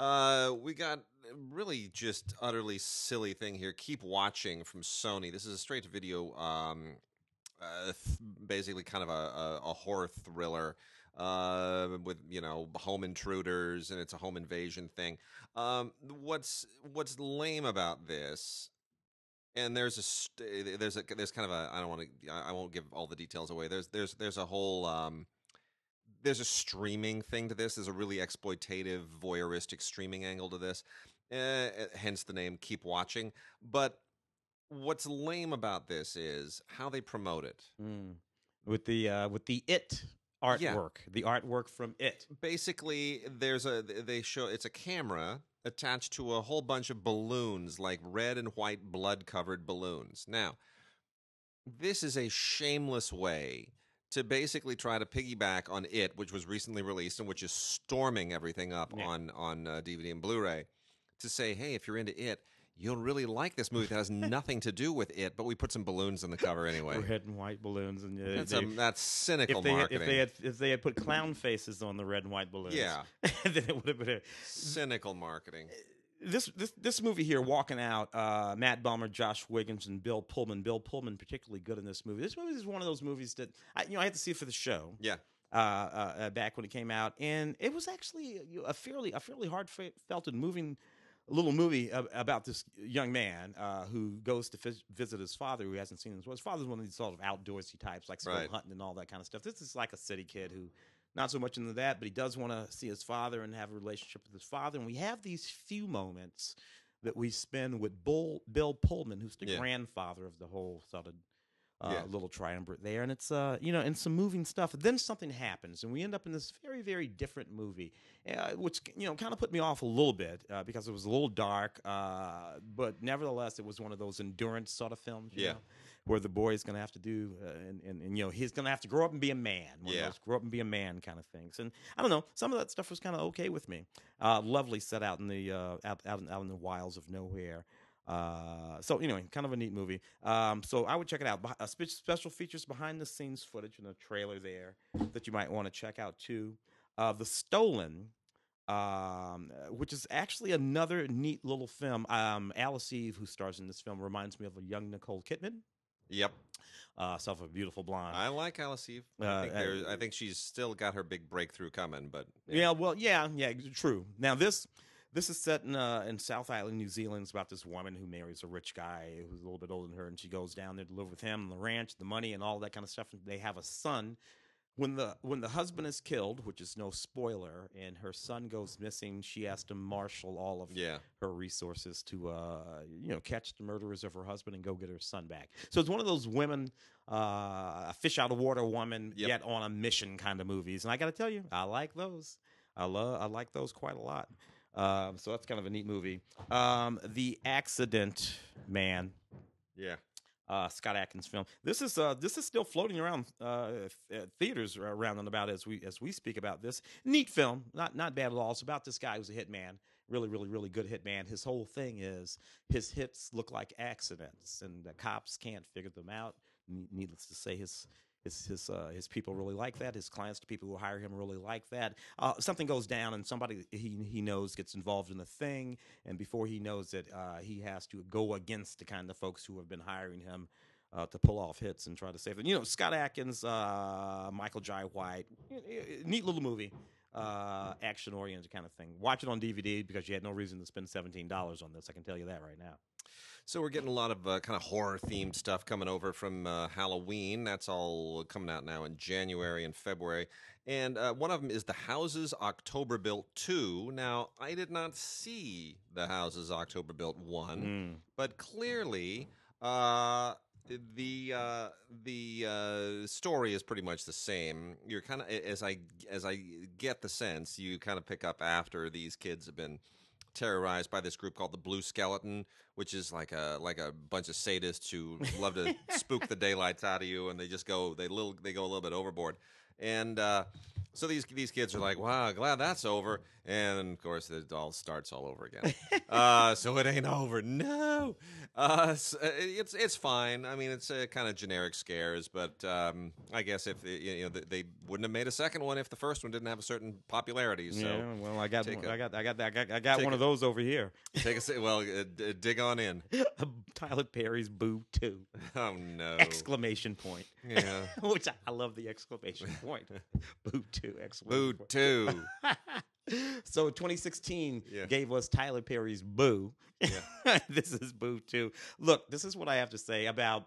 Uh, we got really just utterly silly thing here. Keep watching from Sony. This is a straight to video, um, uh, th- basically kind of a, a, a horror thriller uh, with you know home intruders, and it's a home invasion thing. Um, what's what's lame about this? And there's a st- there's a there's kind of a I don't want to I won't give all the details away. There's there's there's a whole um, there's a streaming thing to this. There's a really exploitative, voyeuristic streaming angle to this. Uh, hence the name Keep Watching. But what's lame about this is how they promote it. Mm. With the uh, with the it artwork, yeah. the artwork from it. Basically, there's a they show it's a camera attached to a whole bunch of balloons, like red and white blood covered balloons. Now, this is a shameless way to basically try to piggyback on it, which was recently released and which is storming everything up yeah. on on uh, DVD and Blu-ray, to say, hey, if you're into it, you'll really like this movie that has nothing to do with it, but we put some balloons in the cover anyway. Red and white balloons, and uh, that's, they, a, that's cynical if they marketing. Had, if they had if they had put clown faces on the red and white balloons, yeah, then it would have been a, cynical marketing. This, this this movie here, walking out, uh, Matt Bomer, Josh Wiggins, and Bill Pullman. Bill Pullman particularly good in this movie. This movie is one of those movies that I, you know I had to see it for the show. Yeah. Uh, uh, uh back when it came out, and it was actually a fairly a fairly heartfelt and moving little movie about this young man uh, who goes to f- visit his father who hasn't seen him. Well, his father's one of these sort of outdoorsy types, like right. hunting and all that kind of stuff. This is like a city kid who not so much into that, but he does want to see his father and have a relationship with his father. And we have these few moments that we spend with Bull, Bill Pullman, who's the yeah. grandfather of the whole sort of uh, yeah. little triumvirate there, and it's uh, you know, and some moving stuff. Then something happens, and we end up in this very, very different movie, uh, which you know, kind of put me off a little bit uh, because it was a little dark, uh, but nevertheless, it was one of those endurance sort of films. yeah. Know, where the boy is going to have to do, uh, and, and, and, you know, he's going to have to grow up and be a man. One yeah. grow up and be a man kind of things. And I don't know, some of that stuff was kind of okay with me. lovely set out in the out, out, in, out in the wilds of nowhere. Uh, so anyway, kind of a neat movie. Um, so I would check it out. Uh, special features behind the scenes footage and a trailer there that you might want to check out too. Uh, the Stolen, um, which is actually another neat little film. Um, Alice Eve, who stars in this film, reminds me of a young Nicole Kidman. Yep. Uh, self a beautiful blonde. I like Alice Eve. I, uh, think I think she's still got her big breakthrough coming. But yeah. yeah, well, yeah, yeah, true. Now this this is set in uh, in South Island, New Zealand. It's about this woman who marries a rich guy who's a little bit older than her, and she goes down there to live with him, on the ranch, the money, and all that kind of stuff. And they have a son. When the when the husband is killed, which is no spoiler, and her son goes missing, she has to marshal all of yeah. her resources to uh, you know catch the murderers of her husband and go get her son back. So it's one of those women, uh, a fish out of water woman, yep. yet on a mission kind of movies. And I got to tell you, I like those. I love I like those quite a lot. Um, so that's kind of a neat movie. Um, the Accident Man. Yeah. Uh, Scott Adkins film. This is uh, this is still floating around uh, theaters around and about as we as we speak about this. Neat film, not not bad at all. It's about this guy who's a hitman, really really really good hitman. His whole thing is his hits look like accidents, and the cops can't figure them out. Needless to say, his his his uh, his people really like that. His clients, the people who hire him, really like that. Uh, something goes down, and somebody he he knows gets involved in the thing, and before he knows it, uh, he has to go against the kind of folks who have been hiring him. Uh, to pull off hits and try to save them. You know, Scott Adkins, uh, Michael Jai White, neat little movie, uh, action oriented kind of thing. Watch it on DVD because you had no reason to spend $17 on this. I can tell you that right now. So we're getting a lot of uh, kind of horror themed stuff coming over from uh, Halloween. That's all coming out now in January and February. And uh, one of them is The Houses October Built 2. Now, I did not see The Houses October Built 1, mm. but clearly uh, the uh, the uh, story is pretty much the same. You're kind of as I as I get the sense, you kind of pick up after these kids have been terrorized by this group called the Blue Skeleton, which is like a like a bunch of sadists who love to spook the daylights out of you, and they just go they little they go a little bit overboard, and uh, so these these kids are like, wow, glad that's over, and of course it all starts all over again. uh, so it ain't over, no. Uh, s- uh, it's it's fine. I mean, it's uh, kind of generic scares, but um, I guess if you know they- wouldn't have made a second one if the first one didn't have a certain popularity. So yeah, well, I got, one, a- I got, I got, I got, I got one a- of those over here. take a well, uh, d- dig on in. Tyler Perry's "Boo 2!" Oh no! Exclamation point. Yeah. Which I, I love the exclamation point. "Boo 2!" Exclamation Boo two. so 2016 Yeah. gave us Tyler Perry's Boo. this is Boo 2. Look, this is what I have to say about.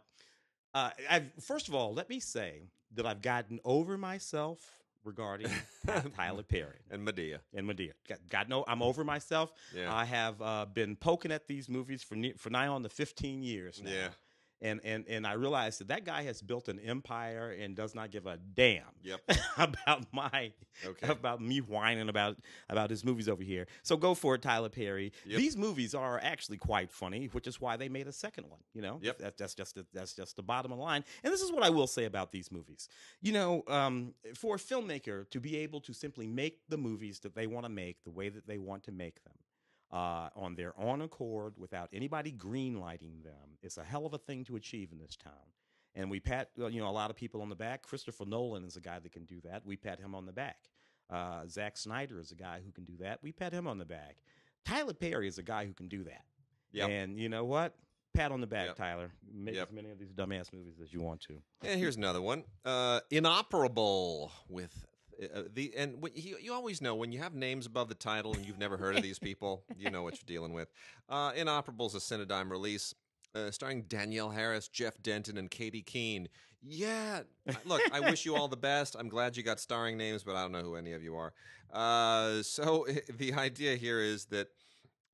Uh, I've, first of all, let me say that I've gotten over myself regarding Tyler Perry and Madea. and Madea. Got, got no, I'm over myself. Yeah. I have uh, been poking at these movies for ne- for nigh on the 15 years now. Yeah. And, and and I realized that that guy has built an empire and does not give a damn Yep. about my Okay. about me whining about about his movies over here. So go for it, Tyler Perry. Yep. These movies are actually quite funny, which is why they made a second one. You know, Yep. that, that's just the, that's just the bottom of the line. And this is what I will say about these movies. You know, um, for a filmmaker to be able to simply make the movies that they want to make the way that they want to make them. Uh, on their own accord, without anybody greenlighting them, is a hell of a thing to achieve in this town. And we pat, you know, a lot of people on the back. Christopher Nolan is a guy that can do that. We pat him on the back. Uh, Zack Snyder is a guy who can do that. We pat him on the back. Tyler Perry is a guy who can do that. Yep. And you know what? Pat on the back, Yep. Tyler. Make Yep. as many of these dumbass movies as you want to. And here's another one. Uh, inoperable with uh, the and what, you, you always know when you have names above the title and you've never heard of these people, you know what you're dealing with. Uh, inoperable is a Cinedigm release. Uh, starring Danielle Harris, Jeff Denton, and Katie Keene. Yeah, look, I wish you all the best. I'm glad you got starring names, but I don't know who any of you are. Uh, so the idea here is that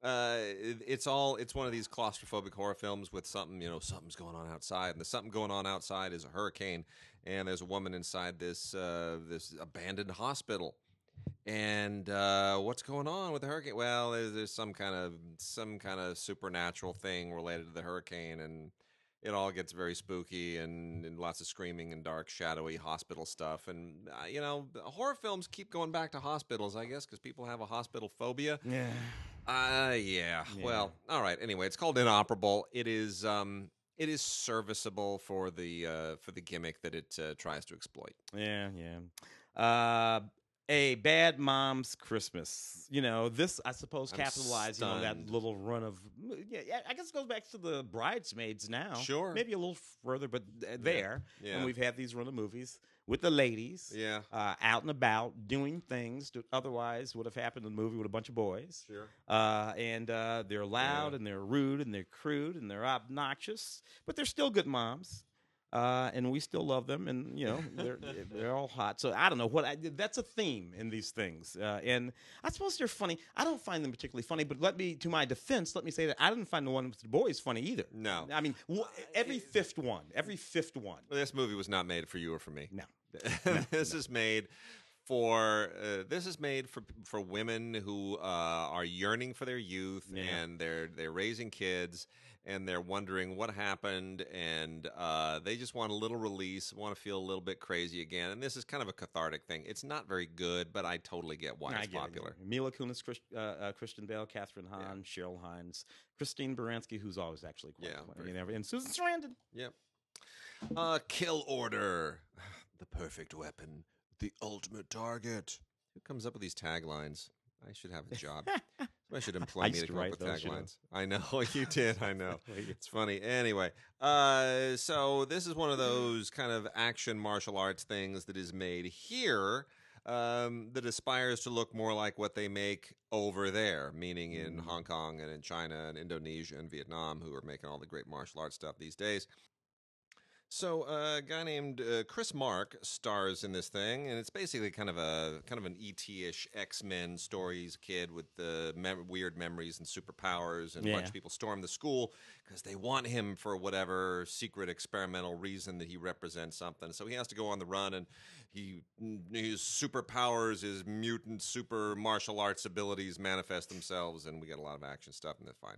uh, it- it's all it's one of these claustrophobic horror films with something you know something's going on outside, and the something going on outside is a hurricane, and there's a woman inside this uh, this abandoned hospital. And uh, what's going on with the hurricane? Well, there's, there's some kind of some kind of supernatural thing related to the hurricane, and it all gets very spooky and, and lots of screaming and dark, shadowy hospital stuff. And uh, you know, horror films keep going back to hospitals, I guess, because people have a hospital phobia. Yeah. Uh yeah. Yeah. Well, all right. Anyway, it's called inoperable. It is um it is serviceable for the uh for the gimmick that it uh, tries to exploit. Yeah, yeah. Uh, a bad mom's Christmas. You know, this I suppose capitalizing on that little run of. Yeah, yeah, I guess it goes back to the bridesmaids now. Sure. maybe a little further, but there. Yeah. And we've had these run of movies with the ladies. Yeah. Uh, out and about doing things that otherwise would have happened in the movie with a bunch of boys. Sure. Uh, and uh, they're loud Yeah. and they're rude and they're crude and they're obnoxious, but they're still good moms. Uh, and we still love them, and you know they're they're all hot. So I don't know what I, that's a theme in these things, uh, and I suppose they're funny. I don't find them particularly funny, but let me, to my defense, let me say that I didn't find the one with the boys funny either. No. I mean every fifth one, every fifth one. This movie was not made for you or for me. No, this is made for uh, this is made for for women who uh, are yearning for their youth Yeah. and they're they're raising kids and they're wondering what happened and uh, they just want a little release, want to feel a little bit crazy again. And this is kind of a cathartic thing. It's not very good, but I totally get why I it's get it. popular. Mila Kunis, Chris, uh, uh, Kristen Bell, Kathryn Hahn, Cheryl Hines, Christine Baranski, who's always actually quite Yeah, funny, and, and Susan Sarandon. Yep. Uh, kill order, the perfect weapon, the ultimate target. Who comes up with these taglines? I should have a job. I should employ I me to come up with taglines. I know you did. I know. It's funny. Anyway, uh, so this is one of those kind of action martial arts things that is made here um, that aspires to look more like what they make over there, meaning in Mm. Hong Kong and in China and Indonesia and Vietnam, who are making all the great martial arts stuff these days. So uh, a guy named uh, Chris Mark stars in this thing, and it's basically kind of a kind of an ET-ish X-Men story. He's a kid with the mem- weird memories and superpowers, and a bunch of people storm the school because they want him for whatever secret experimental reason that he represents something. So he has to go on the run, and he his superpowers, his mutant super martial arts abilities manifest themselves, and we get a lot of action stuff, and that's fine.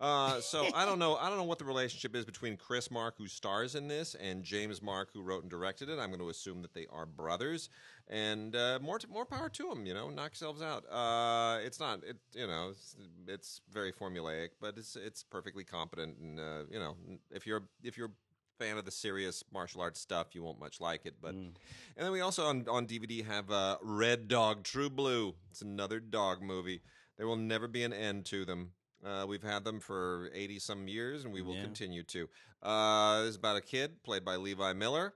Uh, so I don't know. I don't know what the relationship is between Chris Mark, who stars in this, and James Mark, who wrote and directed it. I'm going to assume that they are brothers, and uh, more more power to them. You know, knock yourselves out. Uh, it's not, it you know, it's, it's very formulaic, but it's it's perfectly competent, and uh, you know, if you're if you're fan of the serious martial arts stuff, you won't much like it. But and then we also on on DVD have uh, Red Dog True Blue. It's another dog movie. There will never be an end to them. Uh, we've had them for 80 some years, and we will Yeah. continue to. Uh, this is about a kid played by Levi Miller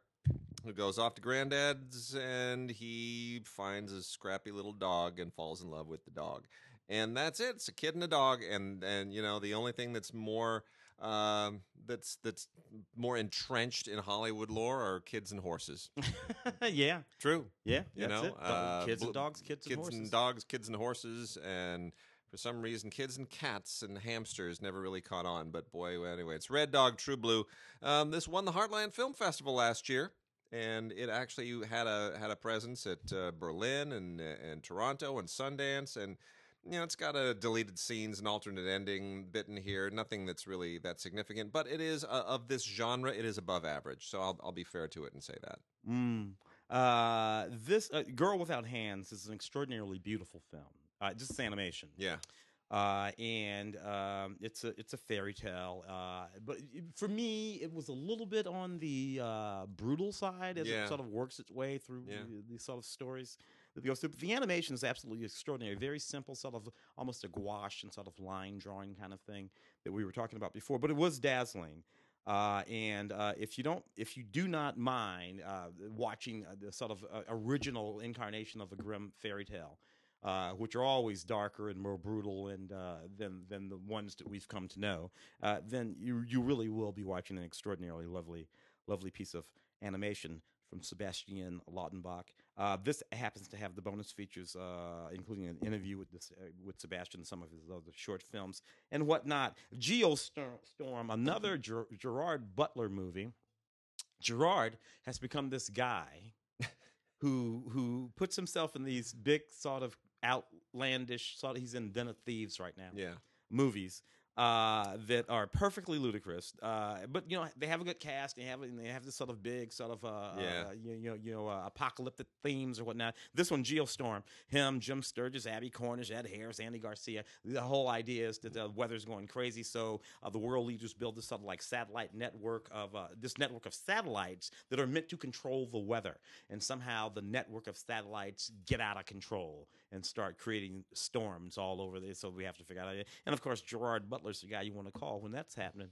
who goes off to granddad's and he finds a scrappy little dog and falls in love with the dog. And that's it. It's a kid and a dog. And, and you know, the only thing that's more. Um, that's that's more entrenched in Hollywood lore are kids and horses. yeah, True, yeah. you that's know, it. Uh, kids and dogs, kids, and kids horses. and dogs, kids and horses, and for some reason, kids and cats and hamsters never really caught on. But boy, anyway, it's Red Dog True Blue. Um, this won the Heartland Film Festival last year, and it actually had a had a presence at uh, Berlin and and Toronto and Sundance, and you know it's got a deleted scenes and alternate ending bit in here. Nothing that's really that significant, but it is uh, of this genre. It is above average, so I'll I'll be fair to it and say that. Mm. Uh, this uh, Girl Without Hands is an extraordinarily beautiful film. Uh, just its animation. Yeah. uh, and um, it's a it's a fairy tale. Uh, but for me, it was a little bit on the uh, brutal side as Yeah. it sort of works its way through Yeah. the- these sort of stories that goes through. But the animation is absolutely extraordinary. Very simple, sort of almost a gouache and sort of line drawing kind of thing that we were talking about before. But it was dazzling. Uh, and uh, if you don't, if you do not mind uh, watching uh, the sort of uh, original incarnation of a Grimm fairy tale, uh, which are always darker and more brutal and uh, than than the ones that we've come to know, uh, then you you really will be watching an extraordinarily lovely lovely piece of animation from Sebastian Laudenbach. Uh, this happens to have the bonus features, uh, including an interview with this, uh, with Sebastian, and some of his other short films and whatnot. Geostorm, another Ger- Gerard Butler movie. Gerard has become this guy who who puts himself in these big sort of outlandish sort of he's in Den of Thieves right now Yeah. movies uh, that are perfectly ludicrous. Uh, but you know they have a good cast. They have they have this sort of big sort of uh, Yeah. uh, you, you know you know uh, apocalyptic themes or whatnot. This one, Geostorm, him, Jim Sturgess, Abbie Cornish, Ed Harris, Andy Garcia. The whole idea is that the weather's going crazy, so uh, the world leaders build this sort of like satellite network of uh, this network of satellites that are meant to control the weather. And somehow the network of satellites get out of control and start creating storms all over this. So we have to figure out. And of course, Gerard Butler's the guy you want to call when that's happening.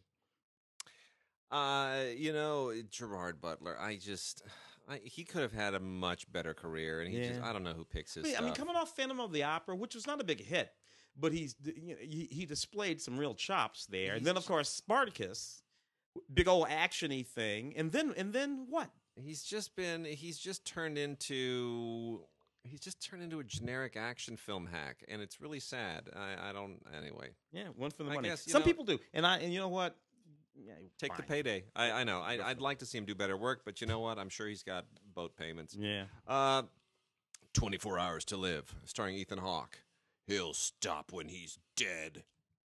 Uh, you know, Gerard Butler. I just, I, he could have had a much better career, and he just, Yeah. I don't know who picks his I mean, I mean, coming off Phantom of the Opera, which was not a big hit, but he's you know, he, he displayed some real chops there. and then of course Spartacus, big old actiony thing, and then and then what? he's just been, he's just turned into, he's just turned into a generic action film hack, and it's really sad. I, I don't. Anyway, Yeah, one for the I money. guess, Some know- people do, and I and you know what? Yeah, take the payday. I, I know. I, I'd like to see him do better work, but you know what? I'm sure he's got boat payments. Yeah. Uh, 24 Hours to Live, starring Ethan Hawke. He'll stop when he's dead.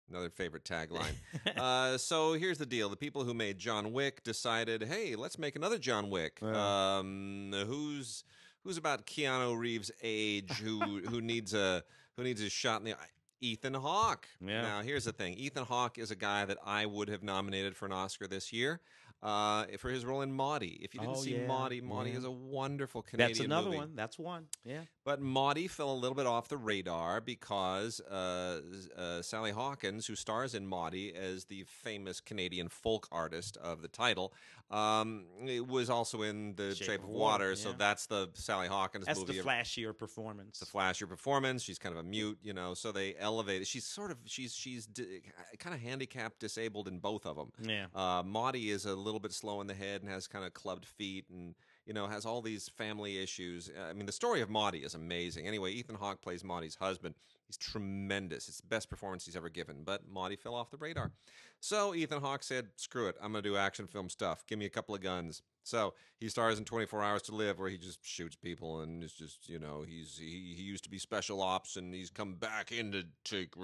Another favorite tagline. uh, so here's the deal: the people who made John Wick decided, hey, let's make another John Wick. Yeah. Um, who's who's about Keanu Reeves' age? Who who needs a who needs a shot in the eye? Ethan Hawke. Yeah. Now here's the thing: Ethan Hawke is a guy that I would have nominated for an Oscar this year. Uh, for his role in Maudie. If you didn't Oh, see yeah, Maudie, Maudie yeah. is a wonderful Canadian That's another movie. one. That's one. Yeah. But Maudie fell a little bit off the radar because uh, uh, Sally Hawkins, who stars in Maudie as the famous Canadian folk artist of the title, um, was also in The Shape, of Water. So yeah. that's the Sally Hawkins That's movie. the flashier performance. the flashier performance. She's kind of a mute, you know. So they elevated. She's sort of she's she's di- kind of handicapped, disabled in both of them. yeah. Uh, Maudie is a little bit slow in the head and has kind of clubbed feet and, you know, has all these family issues. I mean, the story of Maudie is amazing. Anyway, Ethan Hawke plays Maudie's husband. He's tremendous. It's the best performance he's ever given, but Maudie fell off the radar. So Ethan Hawke said, screw it. I'm going to do action film stuff. Give me a couple of guns. So he stars in 24 Hours to Live, where he just shoots people, and it's just you know he's he, he used to be special ops, and he's come back in to take.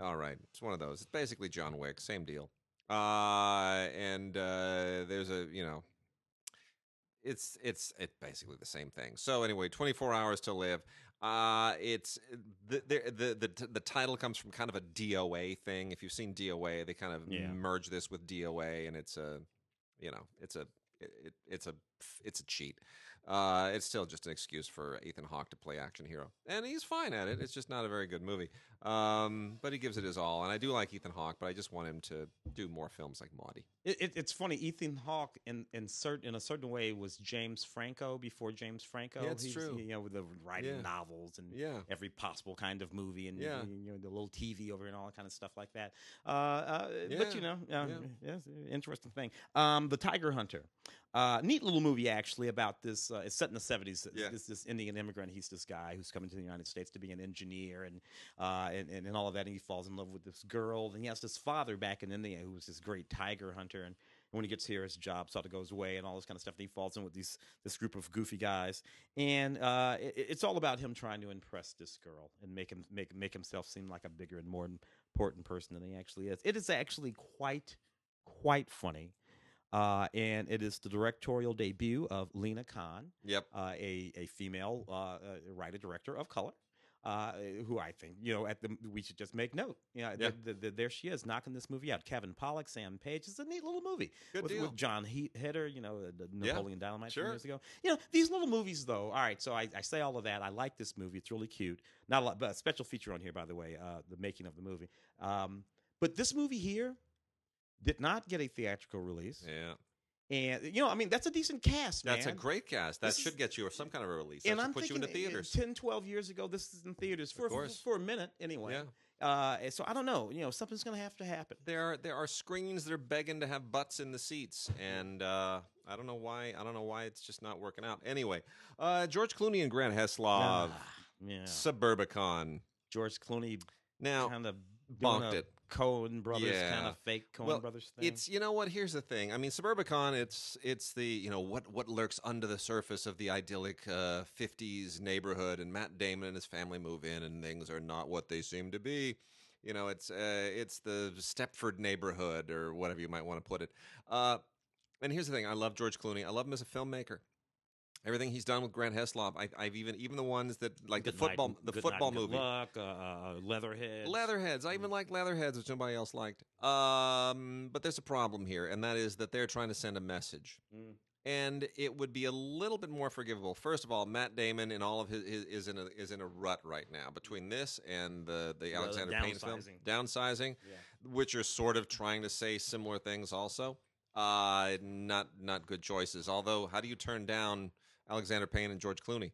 All right, it's one of those. It's basically John Wick, same deal. Uh, and uh, there's a you know, it's it's it's basically the same thing. So anyway, 24 hours to live. Uh, it's the, the the the the title comes from kind of a DOA thing. If you've seen DOA, they kind of Yeah. merge this with DOA, and it's a you know it's a it, it's a it's a cheat. Uh, it's still just an excuse for Ethan Hawke to play action hero, and he's fine at it. It's just not a very good movie, um, but he gives it his all. And I do like Ethan Hawke, but I just want him to do more films like Maudie. It, it, it's funny. Ethan Hawke, in in certain in a certain way, was James Franco before James Franco. Yeah, it's He's, true. You know, with the writing Yeah. novels and Yeah. every possible kind of movie, and Yeah. you know the little TV over and all that kind of stuff like that. Uh, uh, Yeah, But you know, uh, yeah. an interesting thing. Um, the Tiger Hunter, uh, neat little movie actually about this. Uh, it's set in the seventies. Yeah. This this Indian immigrant. He's this guy who's coming to the United States to be an engineer and uh, and, and and all of that. And he falls in love with this girl. And he has this father back in India who was this great tiger hunter. And when he gets here, his job sort of goes away and all this kind of stuff. And he falls in with these this group of goofy guys, and uh, it, it's all about him trying to impress this girl and make him make make himself seem like a bigger and more important person than he actually is. It is actually quite quite funny, uh, and it is the directorial debut of Lena Khan, Yep. uh, a a female uh, uh, writer director of color. Uh, who I think you know at the we should just make note. You know, Yeah. the, the, the, there she is knocking this movie out. Kevin Pollak, Sam Page. It's a neat little movie Good with, deal. with Jon he- Heder. You know, the Yeah, Napoleon Dynamite from sure. years ago. You know, these little movies though. All right, so I, I say all of that. I like this movie. It's really cute. Not a lot, but a special feature on here, by the way, uh, the making of the movie. Um, but this movie here did not get a theatrical release. Yeah. And you know, I mean, that's a decent cast, man. That's a great cast. That This should is- get you some kind of a release. That and should I'm put thinking you in the theaters. 10, 12 years ago, this is in theaters for, for, for a minute anyway. Yeah. Uh, so I don't know. You know, something's going to have to happen. There are there are screens that are begging to have butts in the seats, and uh, I don't know why. I don't know why it's just not working out. Anyway, uh, George Clooney and Grant Heslov, Ah, yeah. Suburbicon. George Clooney Now, kind of bonked it. Coen brothers Yeah. kind of fake Coen Well, brothers thing. It's you know what? Here's the thing. I mean, Suburbicon. It's it's the you know what what lurks under the surface of the idyllic uh, '50s neighborhood, and Matt Damon and his family move in, and things are not what they seem to be. You know, it's uh, it's the Stepford neighborhood, or whatever you might want to put it. Uh, and here's the thing: I love George Clooney. I love him as a filmmaker. Everything he's done with Grant Heslov, I, I've even even the ones that like Good the football Night, the football Night, movie. Luck, uh, uh, Leatherhead. Leatherheads. I even like Leatherheads, which nobody else liked. Um, but there's a problem here, and that is that they're trying to send a message. Mm. And it would be a little bit more forgivable. First of all, Matt Damon in all of his, his is in a is in a rut right now between this and the the the Alexander Payne film, downsizing. downsizing, Yeah. which are sort of trying to say similar things. Also, uh, not not good choices. Although, how do you turn down Alexander Payne and George Clooney?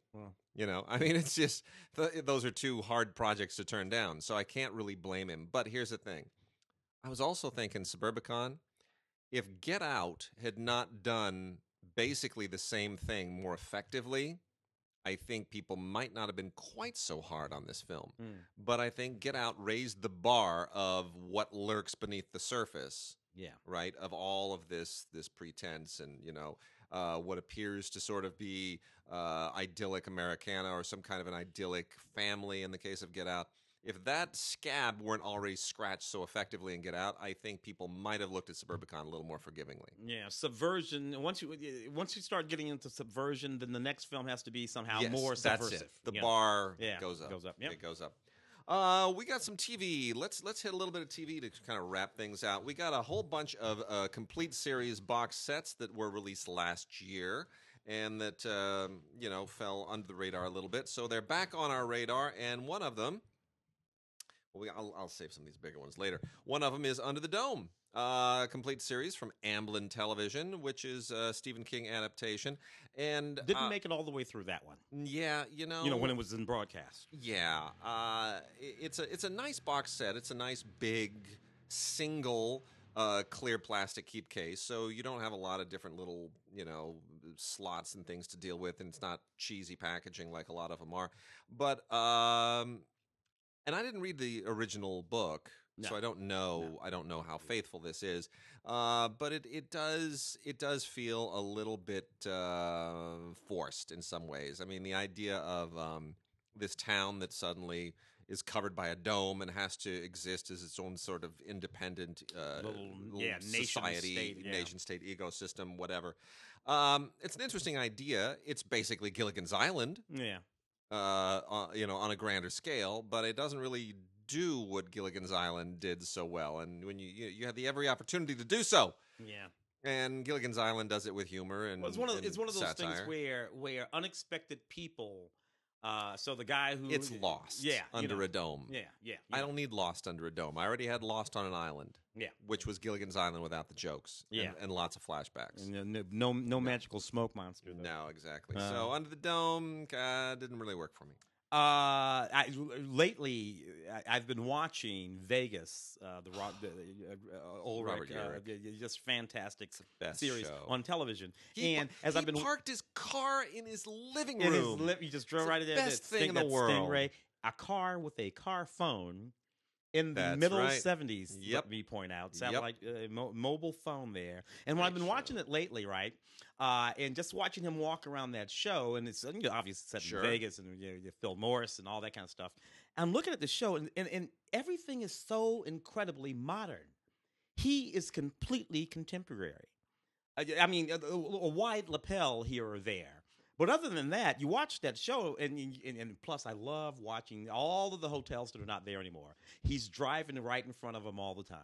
You know, I mean, it's just th- those are two hard projects to turn down. So I can't really blame him. But here's the thing: I was also thinking Suburbicon. If Get Out had not done basically the same thing more effectively, I think people might not have been quite so hard on this film. Mm. But I think Get Out raised the bar of what lurks beneath the surface Yeah. right of all of this this pretense and you know uh, what appears to sort of be uh, idyllic americana or some kind of an idyllic family in the case of get out if that scab weren't already scratched so effectively in get out i think people might have looked at suburbicon a little more forgivingly Yeah, subversion. Once you once you start getting into subversion, then the next film has to be somehow Yes, more that's subversive. it. the know? bar Yeah, goes up goes up, yep. it goes up uh, we got some TV. Let's let's hit a little bit of TV to kind of wrap things out. We got a whole bunch of uh, complete series box sets that were released last year and that um, you know fell under the radar a little bit. So they're back on our radar, and one of them. Well, we, I'll, I'll save some of these bigger ones later. One of them is Under the Dome, uh, complete series from Amblin Television, which is a Stephen King adaptation. And Didn't uh, make it all the way through that one. yeah, you know, You know when it was in broadcast. yeah, uh, it's a it's a nice box set. It's a nice big single uh, clear plastic keep case, so you don't have a lot of different little you know slots and things to deal with, and it's not cheesy packaging like a lot of them are. But um, and I didn't read the original book. So I don't know. I don't know how faithful this is, uh, but it, it does it does feel a little bit uh, forced in some ways. I mean, the idea of um, this town that suddenly is covered by a dome and has to exist as its own sort of independent uh, Little- yeah, nation society, state, yeah. nation state ecosystem, whatever. Um, it's an interesting idea. It's basically Gilligan's Island, Yeah. Uh, you know, on a grander scale, but it doesn't really do what Gilligan's Island did so well. And when you you, you have the every opportunity to do so, Yeah. and Gilligan's Island does it with humor and Well, it's one of and it's one of those satire. things where where unexpected people. Uh, so the guy who it's lost yeah, you under know. a dome. Yeah, yeah. I don't need Lost under a dome. I already had Lost on an island. Yeah. Which was Gilligan's Island without the jokes. and- Yeah. And, lots of flashbacks. No, no, no, no magical smoke monster. though. No, exactly. Uh. so under the dome uh, didn't really work for me. Uh, I, lately I, I've been watching Vegas, uh, the, Ro- the uh, uh, Ulrich, Robert uh, Urich. y- y- just fantastic Best series show. on television. He, and as he I've been parked his car in his living in his room. lip, you just drove It's right in there. best thing in the world. Stingray, a car with a car phone in the That's middle right. 70s. Yep. Let me point out Yep. satellite uh, mo- mobile phone there. And when I've been watching it lately, right, uh, and just watching him walk around that show, and it's you know, obviously set Sure. in Vegas and you know, Phil Morris and all that kind of stuff. I'm looking at the show, and, and, and everything is so incredibly modern. He is completely contemporary. I, I mean, a, a, a wide lapel here or there. But other than that, you watch that show, and, and and plus, I love watching all of the hotels that are not there anymore. He's driving right in front of them all the time,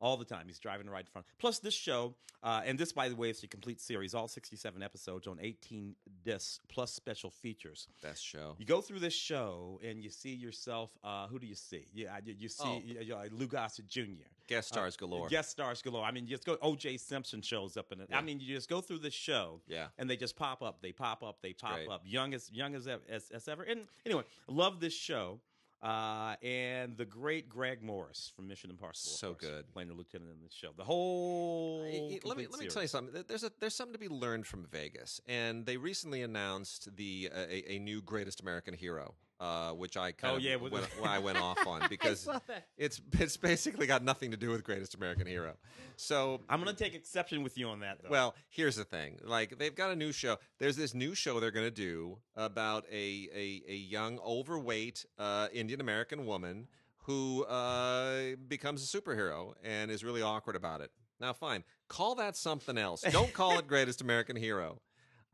all the time. He's driving right in front. Plus, this show, uh, and this, by the way, is a complete series, all sixty-seven episodes on eighteen discs plus special features. Best show. You go through this show, and you see yourself. Uh, who do you see? Yeah, you, you see Oh. you, you, uh, Lou Gossett Jr. Guest stars Uh, galore. Guest stars galore. I mean, you just go. O.J. Simpson shows up in it. Yeah. I mean, you just go through this show, Yeah. and they just pop up. They pop up. They pop up. Young as young as, as as ever. And anyway, love this show. Uh, and the great Greg Morris from Mission Impossible. So course, good. playing the lieutenant in the show. The whole. I- let me let me tell you something. There's a there's something to be learned from Vegas, and they recently announced the uh, a, a new Greatest American Hero, uh, which I kind Oh, of yeah, went, well, I went off on because it's it's basically got nothing to do with Greatest American Hero. So I'm going to take exception with you on that, though. Well, here's the thing. Like they've got a new show. There's this new show they're going to do about a a, a young, overweight uh, Indian American woman who uh, becomes a superhero and is really awkward about it. Now, fine, call that something else. Don't call it Greatest American Hero.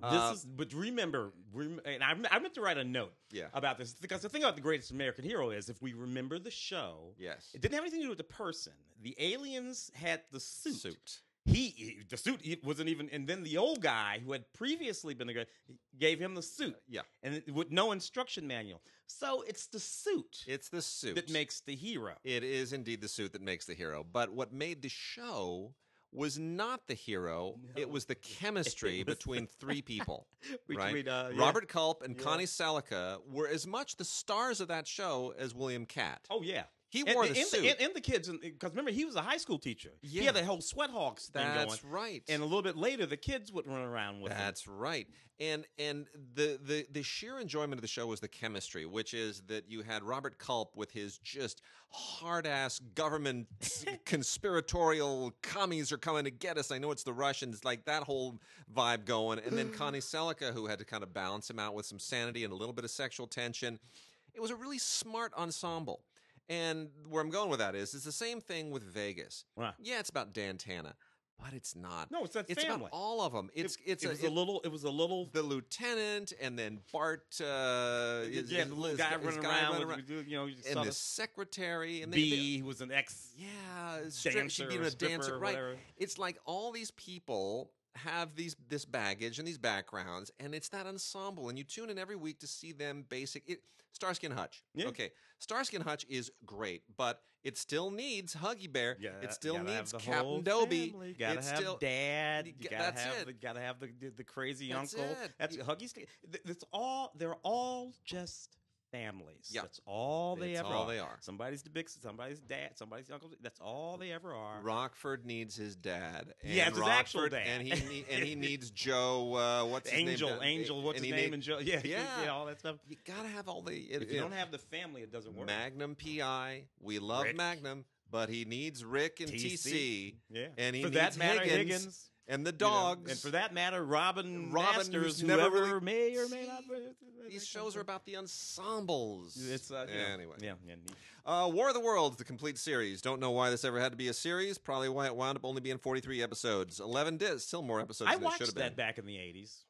This Uh, is, but remember, rem, and I, I meant to write a note Yeah. about this because the thing about the greatest American hero is if we remember the show, Yes. it didn't have anything to do with the person. The aliens had the suit. Suit. He, he- the suit he wasn't even, and then the old guy who had previously been the guy gave him the suit, Yeah. and it, with no instruction manual. So it's the suit It's the suit that makes the hero. It is indeed the suit that makes the hero. But what made the show was not the hero. It was the chemistry was between three people. Between, right? uh, yeah. Robert Culp and Yeah. Connie Sellecca were as much the stars of that show as William Katt. Oh yeah. He wore and, the and suit. The, and, and the kids, because remember he was a high school teacher. He Yeah. had that whole Sweathogs thing going. That's right. And a little bit later, the kids would run around with him. That's right. And and the, the the sheer enjoyment of the show was the chemistry, which is that you had Robert Culp with his just hard ass government conspiratorial commies are coming to get us. I know it's the Russians, like that whole vibe going. And then Connie Sellecca, who had to kind of balance him out with some sanity and a little bit of sexual tension. It was a really smart ensemble. And where I'm going with that is, it's the same thing with Vegas. Right. Yeah, it's about Dan Tana, but it's not. No, it's that It's family. about all of them. It's it's it a, was a, it- little. It was a little. the lieutenant, and then Bart. Uh, is, yeah, the little guy running guy around. running with, you know, you and the secretary, and B who was an ex yeah, strip, she'd be a dancer, right? whatever. It's like all these people have these this baggage and these backgrounds, and it's that ensemble, and you tune in every week to see them basic. It, Starsky and Hutch, Yeah. okay, Starsky and Hutch is great, but it still needs Huggy Bear. Yeah, it still needs Captain Dobey. family. You gotta It's have still- dad. you gotta that's have it. the gotta have the the, the crazy That's uncle. it. That's Huggy's. It's all. They're all just families. Yeah. That's all they It's ever all are. they are. Somebody's the big. Somebody's dad. Somebody's uncle. That's all they ever are. Rockford needs his dad. And Yeah, it's his actual dad. and he and he needs Joe. Uh, what's his Angel, name? Angel, what's and his name? need- and Joe, yeah, Yeah. yeah, all that stuff. You gotta have all the. It, If you don't have the family, it doesn't work. Magnum PI, we love Rick. Magnum, but he needs Rick and TC, yeah. and he For needs Higgins, Higgins. And the you know, dogs. and for that matter, Robin, Robin, Masters, never whoever really- may or may not. these shows are about the ensembles. It's uh, know, anyway. yeah, yeah. Uh, War of the Worlds, the complete series. Don't know why this ever had to be a series. Probably why it wound up only being 43 episodes. 11 discs, still more episodes I than it should have watched been. that back in the '80s.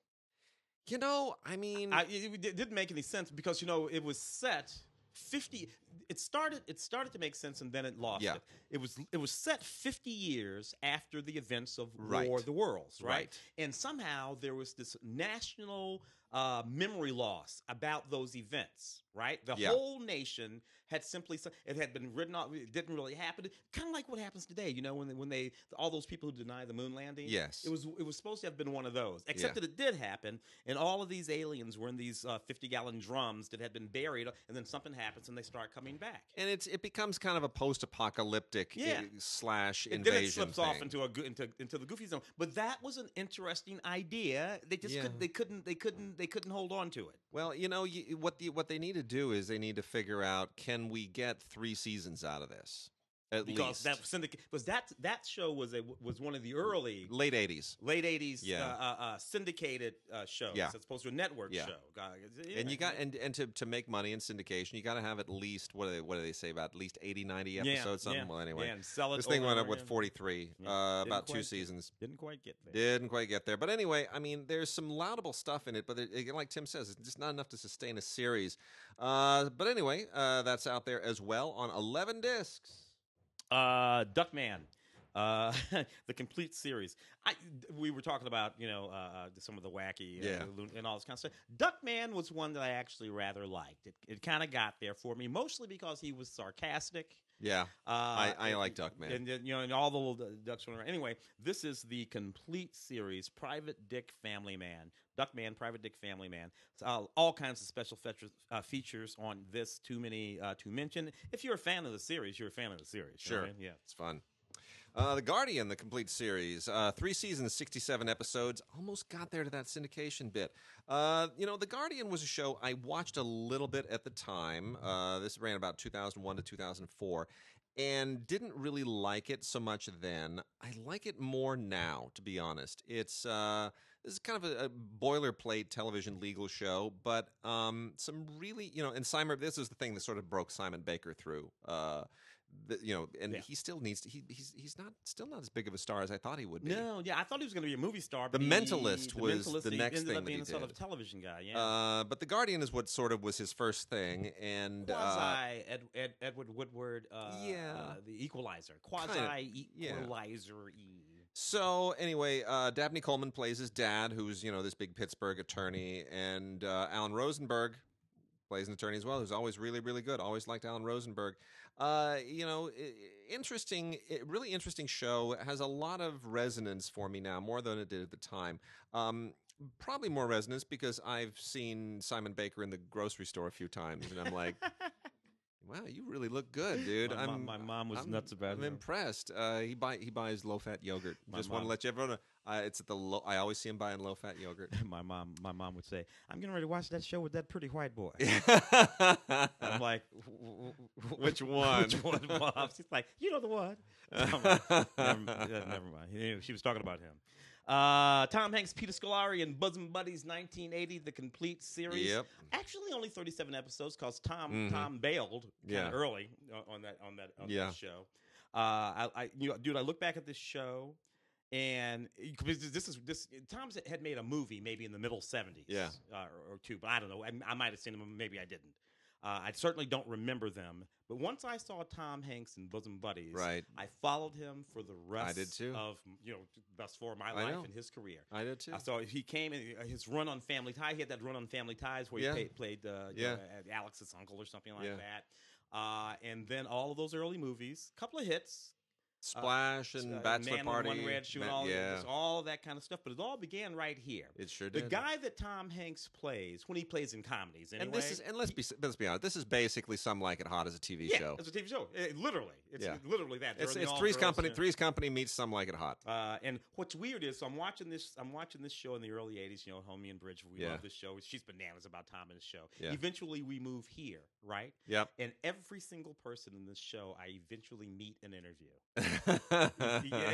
You know, I mean, I, it, it didn't make any sense because you know it was set 50 it started it started to make sense and then it lost Yeah. it it was it was set 50 years after the events of Right. war of the worlds right? Right. and somehow there was this national uh, memory loss about those events right the Yeah. whole nation had simply it had been written off it didn't really happen kind of like what happens today you know when they, when they all those people who deny the moon landing Yes. it was it was supposed to have been one of those except Yeah. that it did happen and all of these aliens were in these uh, 50 gallon drums that had been buried and then something happens and they start coming back and it's it becomes kind of a post-apocalyptic Yeah. uh, slash and invasion then it slips off into a into into the goofy zone but that was an interesting idea they just Yeah. could, they couldn't they couldn't they couldn't hold on to it Well, you know, you, what the what they need to do is they need to figure out can we get three seasons out of this at because least that syndic- was that that show was a was one of the early late eighties. late 80s Yeah. uh, uh, uh, syndicated uh, shows Yeah. as opposed to a network Yeah. show Uh, And you got and and to, to make money in syndication, you got to have at least what do they what do they say about at least 80, 90 Yeah, episodes something. yeah, Well, anyway, yeah, and sell it this thing went up with forty three, Yeah. uh, about two get- seasons. didn't quite get there Didn't quite get there, but anyway, I mean, there's some laudable stuff in it, but it, it- like Tim says, it's just not enough to sustain a series. Uh, but anyway, uh, that's out there as well on eleven discs. Uh, Duckman, uh, the complete series. I we were talking about you know uh, uh, some of the wacky uh, Yeah. loon- and all this kind of stuff. Duckman was one that I actually rather liked. It it kind of got there for me, mostly because he was sarcastic. Yeah, Uh, I- I and- like Duckman. and, then, you know, and all the little ducks running around. Anyway, this is the complete series: Private Dick, Family Man, Duckman, Private Dick, Family Man. It's all, all kinds of special features, uh, features on this. Too many uh, to mention. If you're a fan of the series, you're a fan of the series. you know what I Sure. mean? yeah. it's fun. Uh, the Guardian, the complete series, uh, three seasons, sixty-seven episodes. Almost got there to that syndication bit. Uh, you know, The Guardian was a show I watched a little bit at the time. Uh, this ran about two thousand one to two thousand four, and didn't really like it so much then. I like it more now, to be honest. It's uh, this is kind of a, a boilerplate television legal show, but um, some really, you know, and Simon. This is the thing that sort of broke Simon Baker through. Uh, the, you know, and Yeah. he still needs to. He, he's he's not still not as big of a star as I thought he would be. No, yeah, I thought he was going to be a movie star. The he- Mentalist the was Mentalist, the he next ended thing up that he a sort of did. television guy. Yeah, Uh, but the Guardian is what sort of was his first thing, and uh, quasi Ed, Ed, Edward Woodward. Uh, Yeah. uh, the Equalizer, quasi. Equalizer. So anyway, uh, Dabney Coleman plays his dad, who's you know this big Pittsburgh attorney, and uh, Alan Rosenberg plays an attorney as well, who's always really really good. Always liked Alan Rosenberg. Uh, you know, interesting, really interesting show. It has a lot of resonance for me now, more than it did at the time. Um, probably more resonance because I've seen Simon Baker in the grocery store a few times, and I'm like. Wow, you really look good, dude. My, I'm, mom, my mom was I'm- nuts about it. I'm him. impressed. Uh, he buy he buys low fat yogurt. My Just want to let you everyone know. Uh, it's at the low. I always see him buying low fat yogurt. my mom, my mom would say, "I'm getting ready to watch that show with that pretty white boy." I'm like, "W- w- Which one? Which one, mom? She's like, "You know the one." Like, never, never mind. She was talking about him. Uh, Tom Hanks, Peter Scolari, and Bosom Buddies, 1980, the complete series. Yep. Actually, only 37 episodes because Tom Mhm. Tom bailed kind Yeah. early on that on that on Yeah. that show. Uh, I, I you know, dude, I look back at this show. And because this is this, Tom's had made a movie maybe in the middle seventies, Yeah. uh, or, or two, but I don't know. I, I might have seen them, maybe I didn't. Uh, I certainly don't remember them. But once I saw Tom Hanks in Bosom Buddies, Right. I followed him for the rest I did too. of you know thus for my I life know. and his career. I did too. Uh, so he came in uh, his run on Family Tie. He had that run on Family Ties where he Yeah. played, played uh, Yeah. know, Alex's uncle or something like Yeah. that. Uh, and then all of those early movies, couple of hits, Splash and uh, Bachelor Man Party. One Red Shoe, and all, yeah, just all that kind of stuff. But it all began right here. it sure did. The guy that Tom Hanks plays when he plays in comedies, anyway. and this is and let's be let's be honest. This is basically some like it hot as a TV yeah, show. it's a TV show. Uh, literally, it's Yeah. literally that. It's, They're it's all Three's Company. yeah. Three's Company meets some like it hot. Uh, and what's weird is so I'm watching this. I'm watching this show in the early '80s. You know, Homie and Bridge. We Yeah. love this show. She's bananas about Tom and his show. Eventually, we move here, right? Yep. And every single person in this show, I eventually meet and interview. yeah,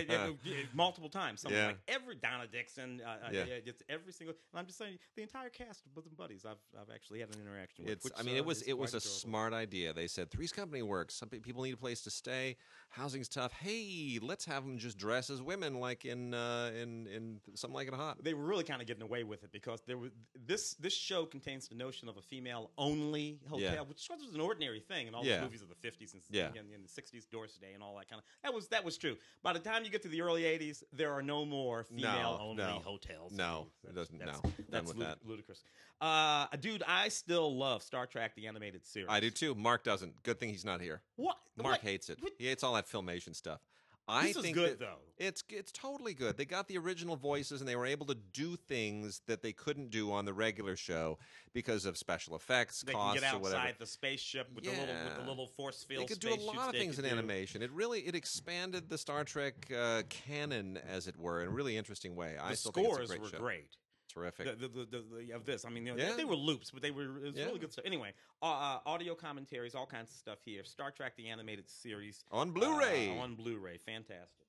yeah, yeah, multiple times. Something Yeah. like every Donna Dixon, uh, uh, Yeah. just every single. And I'm just saying, the entire cast of Bosom Buddies, I've I've actually had an interaction with. It's. which, I mean, uh, it was it was a smart idea. They said Three's Company works. Some people need a place to stay. Housing's tough. Hey, let's have them just dress as women, like in uh, in in something like it hot. They were really kind of getting away with it because there was this this show contains the notion of a female only hotel, Yeah. which was an ordinary thing in all Yeah. the movies of the 50s and Yeah. in, in the 60s, Doris Day and all that kind of. That was that was true. By the time you get to the early 80s, there are no more female only no. hotels. No, it doesn't- That's, no. That's lud- that. ludicrous. Uh, dude, I still love Star Trek: The Animated Series. I do too. Mark doesn't. Good thing he's not here. What? Mark what? hates it. What? He hates all that filmation stuff. I This is think good, though. It's it's totally good. They got the original voices and they were able to do things that they couldn't do on the regular show because of special effects They can costs get or whatever. outside the spaceship with the little with the little force They could do a lot of things in do. animation. It really it expanded the Star Trek uh, canon, as it were, in a really interesting way. I The still think scores it's a great were show. great. Terrific. the, the, the, the, of this. I mean, you know, Yeah. they were loops, but they were it was Yeah. really good stuff. Anyway, uh, uh, audio commentaries, all kinds of stuff here. Star Trek: The Animated Series on Blu-ray. uh, on Blu-ray, fantastic.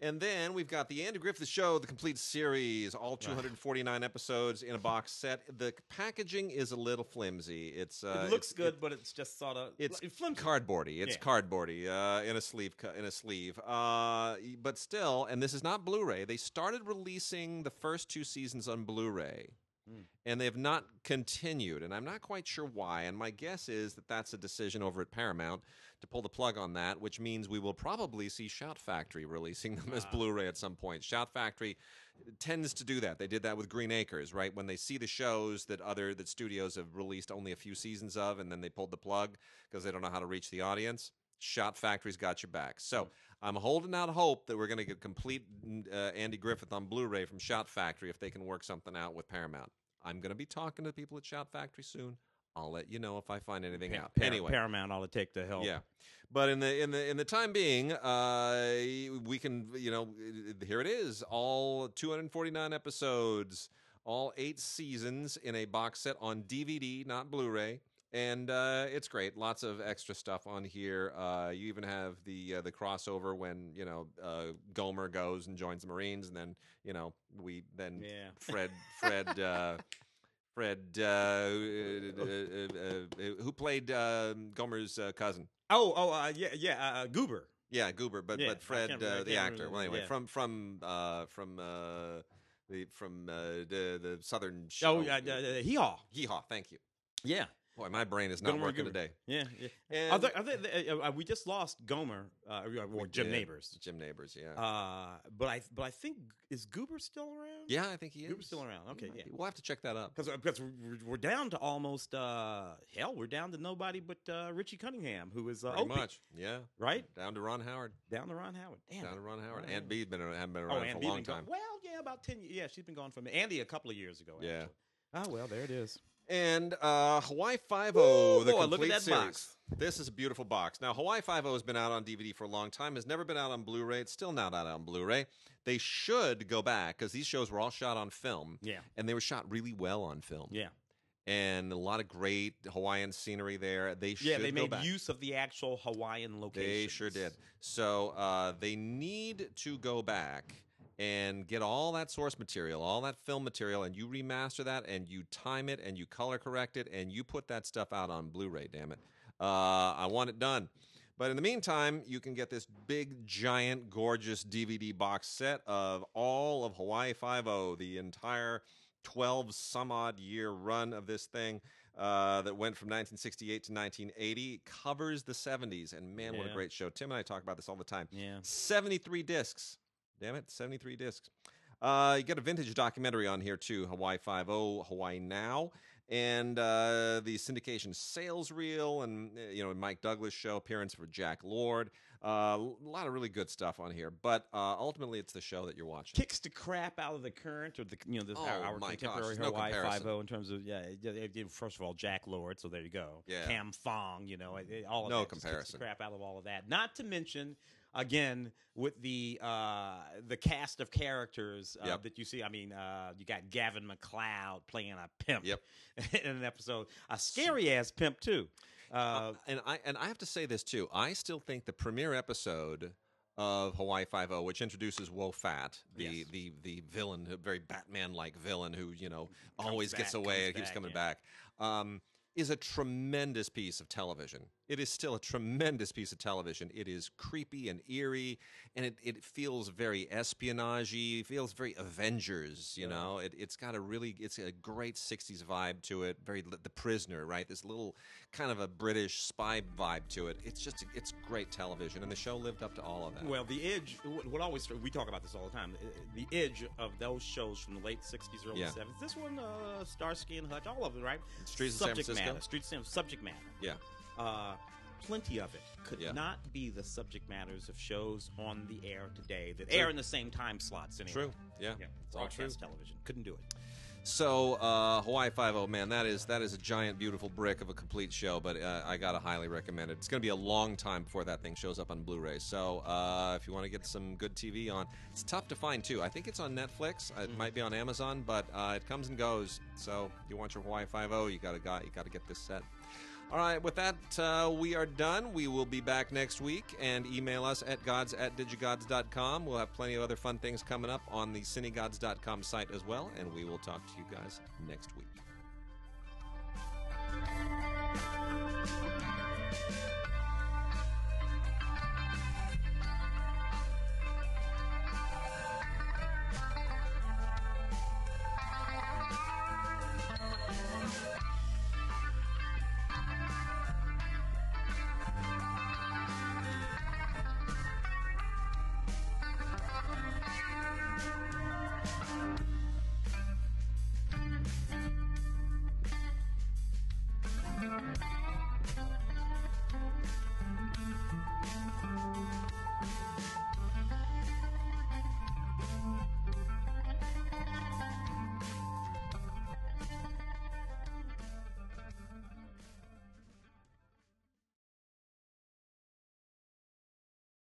And then we've got the Andy Griffith Show, the complete series, all 249 episodes in a box set. The packaging is a little flimsy. It's uh, it looks it's- good, but it's just sort of It's flimsy. cardboardy. It's Yeah. cardboardy uh, in a sleeve. co- In a sleeve. Uh, but still, and this is not Blu-ray. They started releasing the first two seasons on Blu-ray, Hmm. and they have not continued. And I'm not quite sure why. And my guess is that that's a decision over at Paramount to pull the plug on that, which means we will probably see Shout Factory releasing them as Ah. Blu-ray at some point. Shout Factory tends to do that. They did that with Green Acres, right? When they see the shows that other that studios have released only a few seasons of, and then they pulled the plug because they don't know how to reach the audience. Shout Factory's got your back. So I'm holding out hope that we're going to get complete uh, Andy Griffith on Blu-ray from Shout Factory if they can work something out with Paramount. I'm going to be talking to the people at Shout Factory soon. I'll let you know if I find anything Pa- out. Anyway, Paramount ought to take the help. yeah, but in the in the in the time being, uh, we can you know here it is, all 249 episodes, all eight seasons in a box set on DVD, not Blu-ray. And uh, it's great. Lots of extra stuff on here. Uh, you even have the uh, the crossover when you know uh, Gomer goes and joins the Marines, and then you know we then Yeah. Fred Fred uh, Fred uh, uh, uh, uh, who played uh, Gomer's uh, cousin. Oh, oh, uh, yeah, yeah. Goober. Yeah, Goober, but Yeah, but Fred, uh, the actor. Well, anyway, yeah. from from uh, from uh, the from uh, the the southern. Show. Oh, yeah, uh, uh, hee haw. Hee-haw, Thank you. Yeah, Boy, my brain is not Gomer working Goober. today. yeah. yeah. And Are there, are there, uh, uh, we just lost Gomer, uh, or Jim did. Nabors. Jim Nabors, yeah. Uh, but I, but I think is Goober still around? yeah, I think he is. Goober's still around. Okay, yeah. be. We'll have to check that up. Because because we're, we're down to almost uh, hell, we're down to nobody but uh, Richie Cunningham, who is uh, Pretty much, yeah. right Down to Ron Howard. down to Ron Howard. Damn. Down to Ron Howard. Wow. Aunt Bee's been haven't been oh, around Ann for a long gone- time. Well, yeah, about ten. years. Yeah, she's been gone from Andy a couple of years ago. Yeah. Actually. Oh well, there it is. And uh, Hawaii Five Ooh, O, the boy, look at complete that series. box. This is a beautiful box. Now, Hawaii Five O has been out on DVD for a long time. Has never been out on Blu-ray. It's still not out on Blu-ray. They should go back because these shows were all shot on film, Yeah, and they were shot really well on film. yeah, And a lot of great Hawaiian scenery there. They should yeah. They made back. use of the actual Hawaiian location. They sure did. So uh, they need to go back and get all that source material, all that film material, and you remaster that and you time it and you color correct it and you put that stuff out on Blu-ray. Damn it! Uh, I want it done. But in the meantime, you can get this big, giant, gorgeous DVD box set of all of Hawaii Five O, the entire twelve some odd year run of this thing uh, that went from 1968 to 1980 covers the 70s and man what a great show tim and i talk about this all the time Yeah. 73 discs damn it 73 discs uh, you got a vintage documentary on here too hawaii 50 hawaii now and uh, the syndication sales reel and uh, you know mike douglas show appearance for jack lord uh, a lot of really good stuff on here but uh, ultimately it's the show that you're watching Kicks the crap out of the current or the you know our, Oh, our gosh, contemporary no Hawaii comparison. Five O in terms of yeah, First of all, Jack Lord, so there you go. Yeah. Kam Fong, you know, all of No that the comparison. crap out of all of that. Not to mention again with the uh, the cast of characters uh, Yep. that you see. I mean, uh, you got Gavin MacLeod playing a pimp. Yep. in an episode, a scary ass pimp too. Uh, and I and I have to say this too. I still think the premiere episode of Hawaii Five O, which introduces Wo Fat, the Yes. the the villain, a very Batman-like villain who you know always gets away and keeps coming yeah. back. Um, is a tremendous piece of television. It is still a tremendous piece of television. It is creepy and eerie, and it, it feels very espionage feels very Avengers, you know. It, it's got a really, it's a great 60s vibe to it. Very, The Prisoner, right? This little kind of a British spy vibe to it. It's just, it's great television, and the show lived up to all of that. Well, the edge. What always we talk about this all the time. uh, The edge of those shows from the late '60s, early Yeah. '70s. This one, uh, Starsky and Hutch, all of them, right? Streets of San Francisco? Matter. Streets of San subject matter. yeah. Uh, plenty of it could Yeah. not be the subject matters of shows on the air today that True. air in the same time slots. Anyway. True. Yeah. Yeah, It's all true. television couldn't do it. So uh, Hawaii Five O, man, that is that is a giant, beautiful brick of a complete show. But uh, I gotta highly recommend it. It's gonna be a long time before that thing shows up on Blu-ray. So uh, if you want to get some good TV on, it's tough to find too. I think it's on Netflix. It might be on Amazon, but uh, it comes and goes. So if you want your Hawaii Five O, you gotta got you gotta get this set. All right, with that, uh, we are done. We will be back next week and email us at gods at digigods.com. We'll have plenty of other fun things coming up on the cinegods.com site as well, and we will talk to you guys next week.